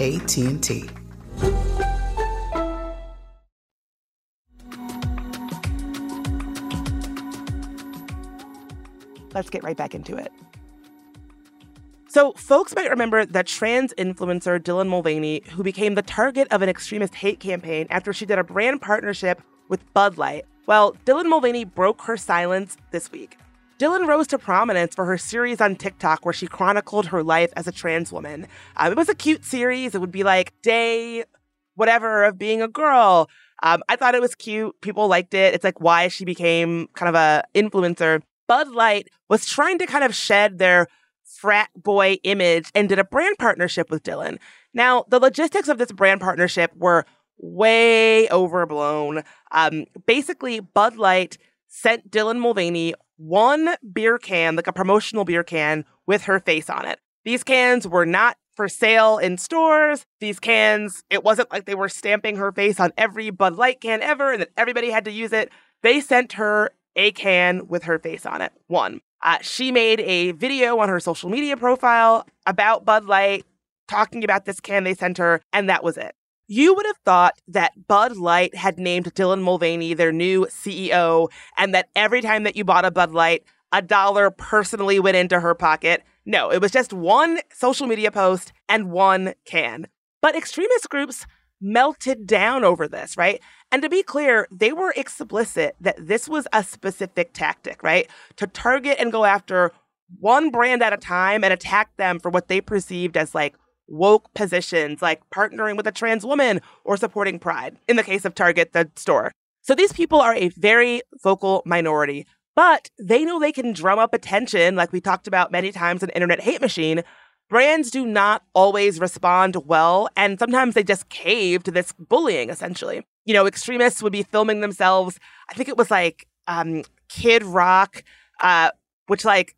AT&T. Let's get right back into it. So, folks might remember that trans influencer Dylan Mulvaney, who became the target of an extremist hate campaign after she did a brand partnership with Bud Light. Well, Dylan Mulvaney broke her silence this week. Dylan rose to prominence for her series on TikTok where she chronicled her life as a trans woman. Um, it was a cute series. It would be like day, whatever, of being a girl. Um, I thought it was cute. People liked it. It's like why she became kind of a influencer. Bud Light was trying to kind of shed their frat boy image and did a brand partnership with Dylan. Now, the logistics of this brand partnership were way overblown. Um, basically, Bud Light sent Dylan Mulvaney one beer can, like a promotional beer can with her face on it. These cans were not for sale in stores. These cans, it wasn't like they were stamping her face on every Bud Light can ever and that everybody had to use it. They sent her a can with her face on it. One. Uh, she made a video on her social media profile about Bud Light, talking about this can they sent her, and that was it. You would have thought that Bud Light had named Dylan Mulvaney their new CEO and that every time that you bought a Bud Light, a dollar personally went into her pocket. No, it was just one social media post and one can. But extremist groups melted down over this, right? And to be clear, they were explicit that this was a specific tactic, right? To target and go after one brand at a time and attack them for what they perceived as like woke positions like partnering with a trans woman or supporting pride, in the case of Target, the store. So these people are a very vocal minority, but they know they can drum up attention, like we talked about many times in Internet Hate Machine. Brands do not always respond well, and sometimes they just cave to this bullying, essentially. You know, extremists would be filming themselves. I think it was like um, Kid Rock, uh, which, like,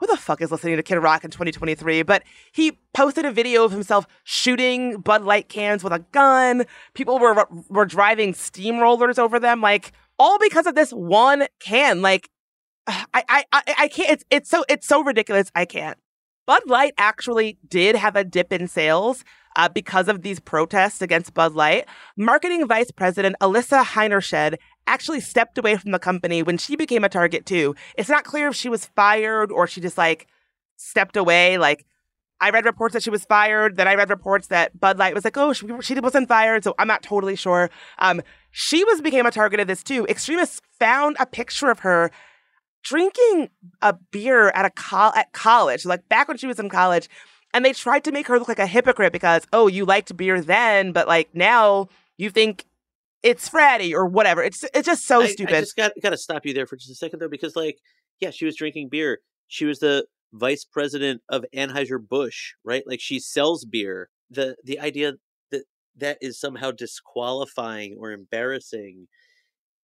who the fuck is listening to Kid Rock in 2023? But he posted a video of himself shooting Bud Light cans with a gun. People were were driving steamrollers over them, like all because of this one can. Like, I I I, I can't. It's it's so it's so ridiculous. I can't. Bud Light actually did have a dip in sales uh, because of these protests against Bud Light. Marketing Vice President Alyssa Heinerscheid actually stepped away from the company when she became a target too. It's not clear if she was fired or she just like stepped away. Like I read reports that she was fired. Then I read reports that Bud Light was like, oh, she, she wasn't fired. So I'm not totally sure. Um, she was became a target of this too. Extremists found a picture of her drinking a beer at a col- at college, like back when she was in college. And they tried to make her look like a hypocrite because, oh, you liked beer then, but like now you think it's Freddy or whatever. It's it's just so I, stupid. I just got got to stop you there for just a second though, because like, yeah, she was drinking beer. She was the vice president of Anheuser Busch, right? Like she sells beer. The the idea that that is somehow disqualifying or embarrassing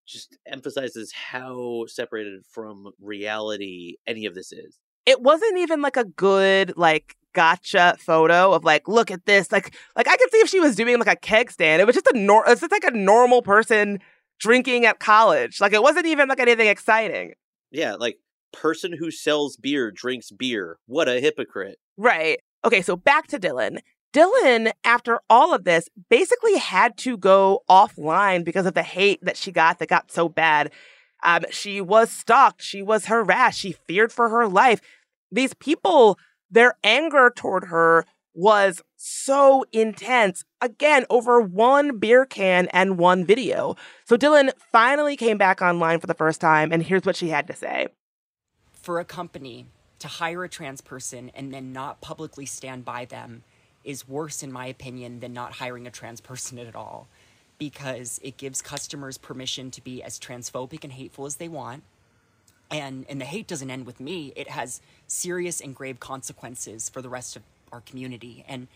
just emphasizes how separated from reality any of this is. It wasn't even like a good like gotcha photo of like, look at this. Like, like I could see if she was doing like a keg stand. It was just a nor. It's just like a normal person drinking at college. Like it wasn't even like anything exciting. Yeah, like person who sells beer drinks beer. What a hypocrite. Right. Okay, so back to Dylan. Dylan, after all of this, basically had to go offline because of the hate that she got that got so bad. Um, she was stalked. She was harassed. She feared for her life. These people their anger toward her was so intense. Again, over one beer can and one video. So Dylan finally came back online for the first time, and here's what she had to say. For a company to hire a trans person and then not publicly stand by them is worse, in my opinion, than not hiring a trans person at all. Because it gives customers permission to be as transphobic and hateful as they want and and the hate doesn't end with me. It has serious and grave consequences for the rest of our community. And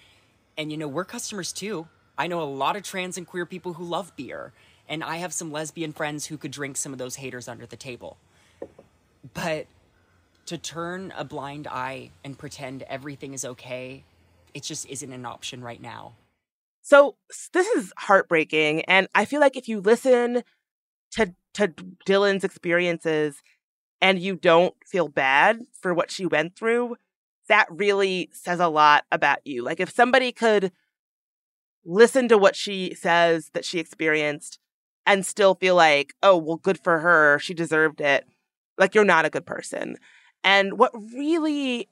and you know we're customers too. I know a lot of trans and queer people who love beer and i have some lesbian friends who could drink some of those haters under the table. But to turn a blind eye and pretend everything is okay it just isn't an option right now. So this is heartbreaking and i feel like if you listen to to Dylan's experiences and you don't feel bad for what she went through, that really says a lot about you. Like if somebody could listen to what she says that she experienced and still feel like, oh, well, good for her, she deserved it, like you're not a good person. And what really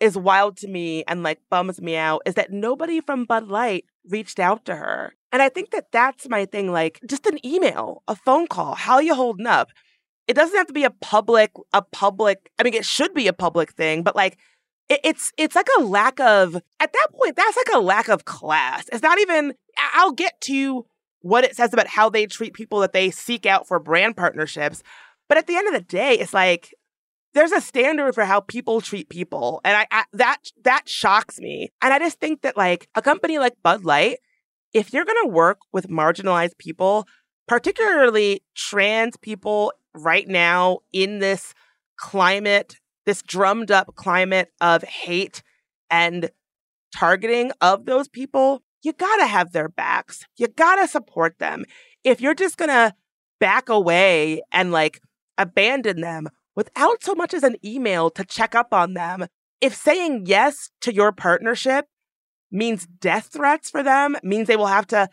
is wild to me and like bums me out is that nobody from Bud Light reached out to her. And I think that that's my thing like just an email, a phone call, how you holding up? It doesn't have to be a public a public I mean it should be a public thing, but like it, it's it's like a lack of at that point that's like a lack of class. It's not even I'll get to what it says about how they treat people that they seek out for brand partnerships, but at the end of the day it's like there's a standard for how people treat people and I, I, that that shocks me and i just think that like a company like bud light if you're going to work with marginalized people particularly trans people right now in this climate this drummed up climate of hate and targeting of those people you got to have their backs you got to support them if you're just to back away and like abandon them without so much as an email to check up on them. If saying yes to your partnership means death threats for them, means they will have to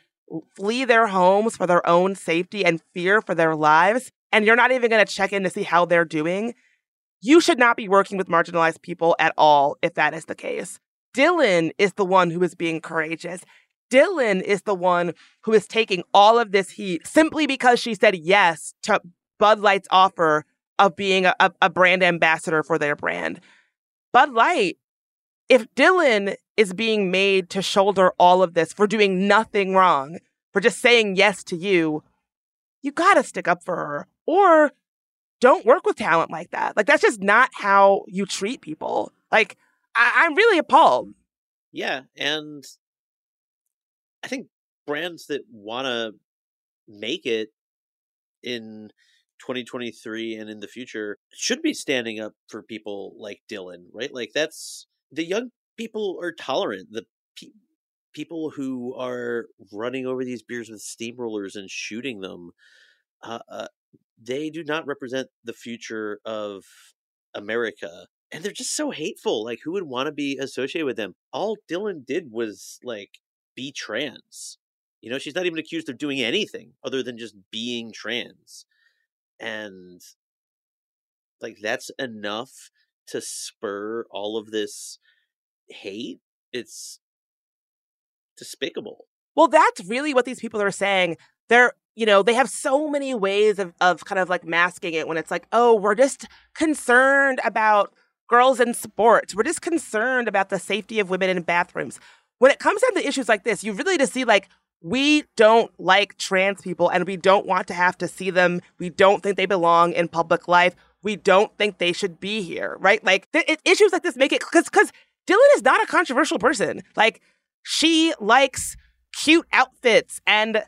flee their homes for their own safety and fear for their lives, and you're not even going to check in to see how they're doing, you should not be working with marginalized people at all if that is the case. Dylan is the one who is being courageous. Dylan is the one who is taking all of this heat simply because she said yes to Bud Light's offer of being a, a brand ambassador for their brand. Bud Light, if Dylan is being made to shoulder all of this for doing nothing wrong, for just saying yes to you, you gotta stick up for her. Or don't work with talent like that. Like, that's just not how you treat people. Like, I- I'm really appalled. Yeah. And I think brands that wanna make it in 2023 and in the future should be standing up for people like Dylan, right? Like that's the young people are tolerant. The pe- people who are running over these beers with steamrollers and shooting them, uh, uh, they do not represent the future of America. And they're just so hateful. Like, who would want to be associated with them? All Dylan did was like be trans. You know, she's not even accused of doing anything other than just being trans and like that's enough to spur all of this hate it's despicable well that's really what these people are saying they're you know they have so many ways of, of kind of like masking it when it's like oh we're just concerned about girls in sports we're just concerned about the safety of women in bathrooms when it comes down to issues like this you really just see like we don't like trans people and we don't want to have to see them. We don't think they belong in public life. We don't think they should be here, right? Like th- issues like this make it because because Dylan is not a controversial person. Like she likes cute outfits and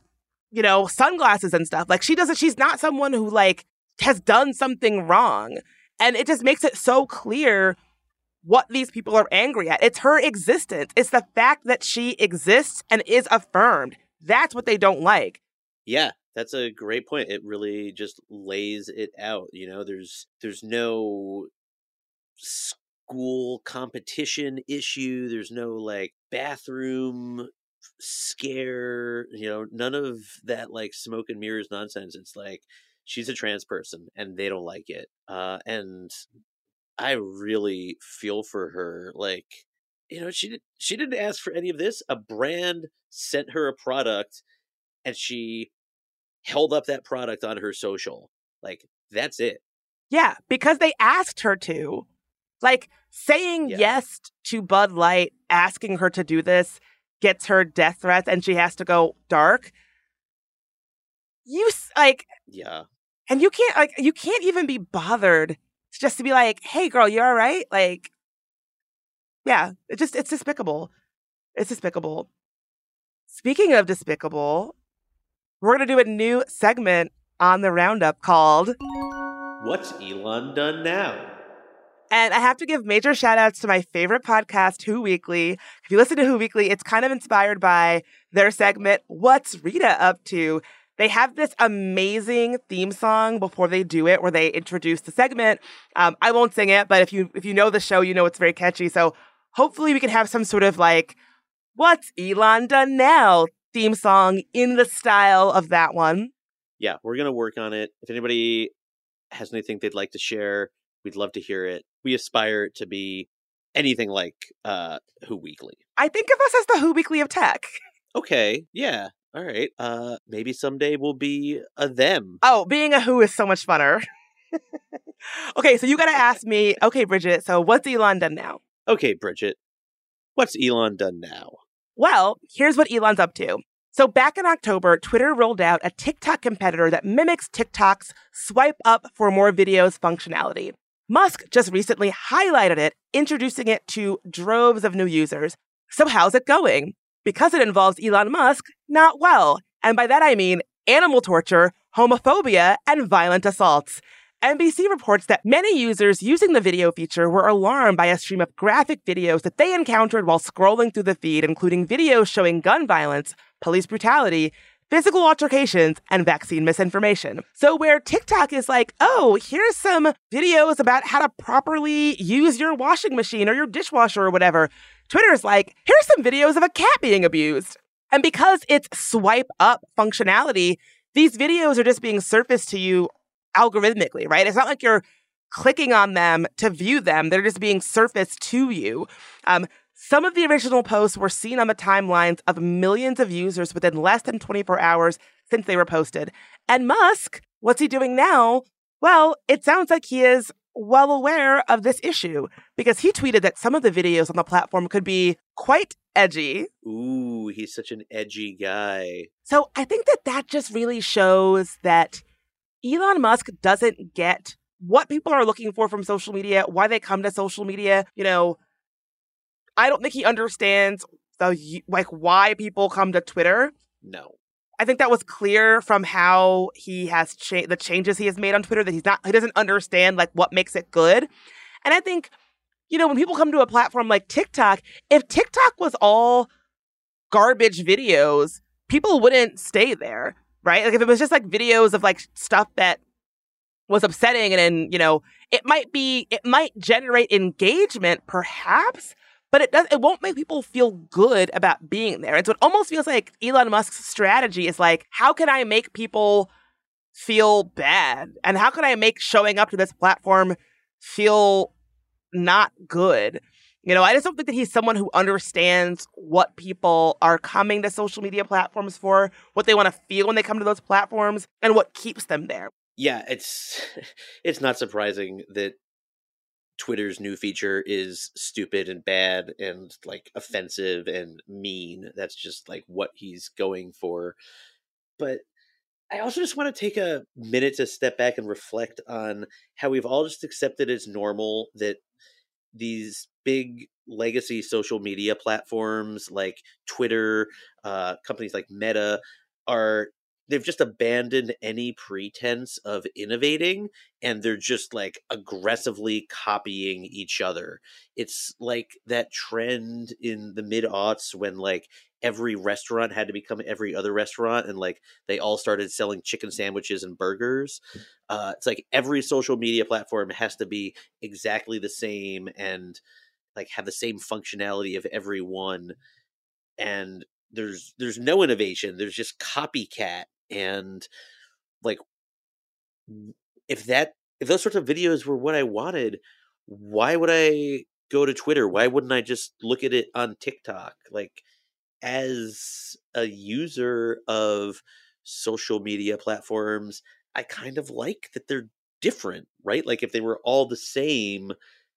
you know sunglasses and stuff. Like she doesn't. She's not someone who like has done something wrong, and it just makes it so clear what these people are angry at. It's her existence. It's the fact that she exists and is affirmed. That's what they don't like. Yeah, that's a great point. It really just lays it out. You know, there's there's no school competition issue. There's no like bathroom scare. You know, none of that like smoke and mirrors nonsense. It's like she's a trans person and they don't like it. Uh, and I really feel for her. Like you know she did she didn't ask for any of this a brand sent her a product and she held up that product on her social like that's it yeah because they asked her to like saying yeah. yes to bud light asking her to do this gets her death threats and she has to go dark you like yeah and you can't like you can't even be bothered just to be like hey girl you all right like yeah, it just it's despicable. It's despicable. Speaking of despicable, we're gonna do a new segment on the roundup called What's Elon Done Now? And I have to give major shout outs to my favorite podcast, Who Weekly. If you listen to Who Weekly, it's kind of inspired by their segment, What's Rita Up To? They have this amazing theme song before they do it, where they introduce the segment. Um, I won't sing it, but if you if you know the show, you know it's very catchy. So hopefully we can have some sort of like, what's Elon done now theme song in the style of that one. Yeah, we're to work on it. If anybody has anything they'd like to share, we'd love to hear it. We aspire to be anything like uh, Who Weekly. I think of us as the Who Weekly of tech. Okay, yeah, all right. Uh, maybe someday we'll be a them. Oh, being a Who is so much funner. okay, so you got to ask me. Okay, Bridget. So what's Elon done now? Okay, Bridget, what's Elon done now? Well, here's what Elon's up to. So, back in October, Twitter rolled out a TikTok competitor that mimics TikTok's swipe up for more videos functionality. Musk just recently highlighted it, introducing it to droves of new users. So, how's it going? Because it involves Elon Musk, not well. And by that I mean animal torture, homophobia, and violent assaults. NBC reports that many users using the video feature were alarmed by a stream of graphic videos that they encountered while scrolling through the feed, including videos showing gun violence, police brutality, physical altercations, and vaccine misinformation. So, where TikTok is like, oh, here's some videos about how to properly use your washing machine or your dishwasher or whatever, Twitter is like, here's some videos of a cat being abused. And because it's swipe up functionality, these videos are just being surfaced to you algorithmically, right? It's not like you're clicking on them to view them, they're just being surfaced to you. Um, some of the original posts were seen on the timelines of millions of users within less than 24 hours since they were posted. And Musk, what's he doing now? Well, it sounds like he is well aware of this issue because he tweeted that some of the videos on the platform could be quite edgy. Ooh, he's such an edgy guy. So I think that that just really shows that Elon Musk doesn't get what people are looking for from social media, why they come to social media. You know, I don't think he understands the like why people come to Twitter. No. I think that was clear from how he has changed the changes he has made on Twitter that he's not he doesn't understand like what makes it good. And I think you know when people come to a platform like TikTok, if TikTok was all garbage videos, people wouldn't stay there right? Like if it was just like videos of like stuff that was upsetting and then, you know, it might be it might generate engagement perhaps, but it does it won't make people feel good about being there. And so it almost feels like Elon Musk's strategy is like, how can I make people feel bad? And how can I make showing up to this platform feel not good? You know, I just don't think that he's someone who understands what people are coming to social media platforms for, what they want to feel when they come to those platforms, and what keeps them there. Yeah, it's it's not surprising that Twitter's new feature is stupid and bad and like offensive and mean. That's just like what he's going for. But I also just want to take a minute to step back and reflect on how we've all just accepted as normal that these big legacy social media platforms like Twitter, uh, companies like Meta are they've just abandoned any pretense of innovating and they're just like aggressively copying each other. It's like that trend in the mid aughts when like every restaurant had to become every other restaurant and like they all started selling chicken sandwiches and burgers uh, it's like every social media platform has to be exactly the same and like have the same functionality of every one and there's there's no innovation there's just copycat and like if that if those sorts of videos were what i wanted why would i go to twitter why wouldn't i just look at it on tiktok like as a user of social media platforms, I kind of like that they're different, right? Like if they were all the same,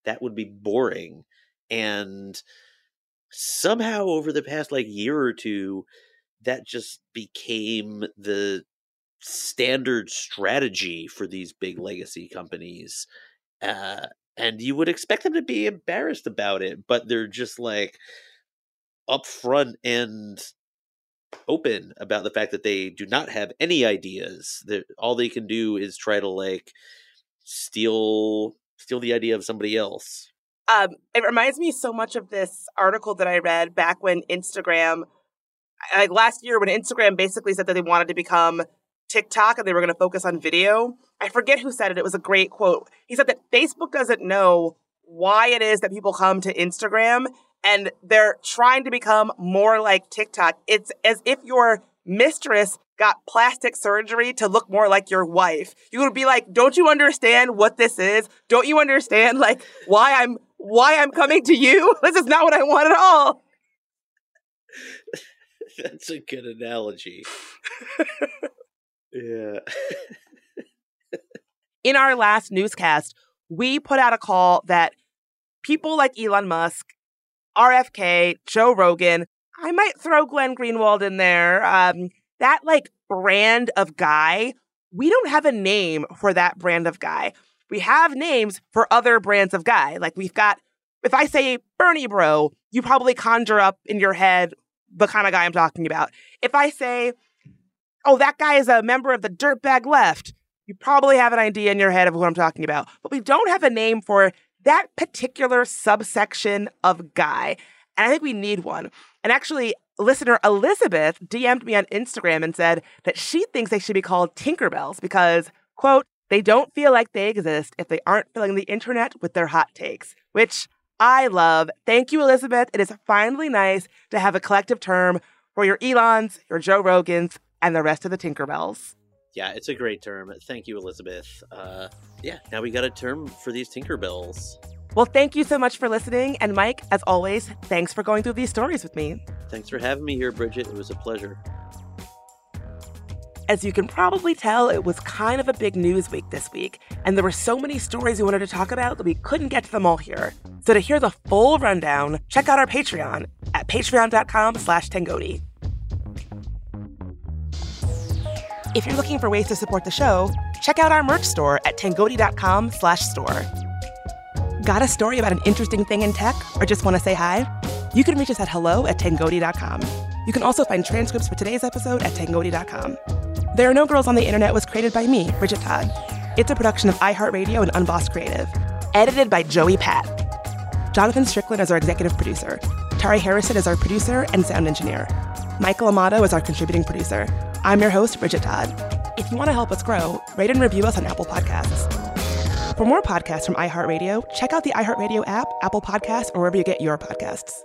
that would be boring. And somehow over the past like year or two, that just became the standard strategy for these big legacy companies. Uh, and you would expect them to be embarrassed about it, but they're just like, upfront and open about the fact that they do not have any ideas. That all they can do is try to like steal steal the idea of somebody else. Um, it reminds me so much of this article that I read back when Instagram, like last year, when Instagram basically said that they wanted to become TikTok and they were going to focus on video. I forget who said it. It was a great quote. He said that Facebook doesn't know why it is that people come to Instagram and they're trying to become more like TikTok. It's as if your mistress got plastic surgery to look more like your wife. You would be like, "Don't you understand what this is? Don't you understand like why I'm why I'm coming to you. This is not what I want at all. That's a good analogy. yeah. In our last newscast, we put out a call that people like Elon Musk, RFK, Joe Rogan, I might throw Glenn Greenwald in there. Um, that like brand of guy, we don't have a name for that brand of guy. We have names for other brands of guy. Like we've got, if I say Bernie Bro, you probably conjure up in your head the kind of guy I'm talking about. If I say, oh, that guy is a member of the dirtbag left, you probably have an idea in your head of who I'm talking about. But we don't have a name for that particular subsection of guy. And I think we need one. And actually, listener Elizabeth DM'd me on Instagram and said that she thinks they should be called Tinkerbells because, quote, they don't feel like they exist if they aren't filling the internet with their hot takes, which I love. Thank you, Elizabeth. It is finally nice to have a collective term for your Elons, your Joe Rogans, and the rest of the Tinkerbells. Yeah, it's a great term. Thank you, Elizabeth. Uh, yeah, now we got a term for these Tinkerbells. Well, thank you so much for listening. And Mike, as always, thanks for going through these stories with me. Thanks for having me here, Bridget. It was a pleasure. As you can probably tell, it was kind of a big news week this week, and there were so many stories we wanted to talk about that we couldn't get to them all here. So to hear the full rundown, check out our Patreon at patreon.com slash Tangoti. If you're looking for ways to support the show, check out our merch store at tangoti.com slash store. Got a story about an interesting thing in tech or just want to say hi? You can reach us at hello at tangoti.com. You can also find transcripts for today's episode at tangoti.com. There Are No Girls on the Internet was created by me, Bridget Todd. It's a production of iHeartRadio and Unbossed Creative. Edited by Joey Pat. Jonathan Strickland is our executive producer. Tari Harrison is our producer and sound engineer. Michael Amato is our contributing producer. I'm your host, Bridget Todd. If you want to help us grow, rate and review us on Apple Podcasts. For more podcasts from iHeartRadio, check out the iHeartRadio app, Apple Podcasts, or wherever you get your podcasts.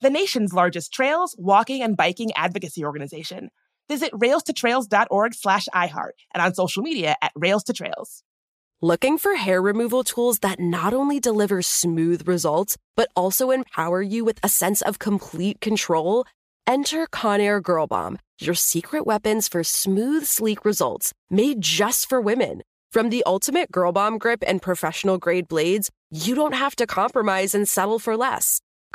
the nation's largest trails, walking, and biking advocacy organization. Visit railstotrails.org slash iHeart and on social media at Rails to Trails. Looking for hair removal tools that not only deliver smooth results, but also empower you with a sense of complete control? Enter Conair Girl Bomb, your secret weapons for smooth, sleek results made just for women. From the ultimate Girl Bomb grip and professional grade blades, you don't have to compromise and settle for less.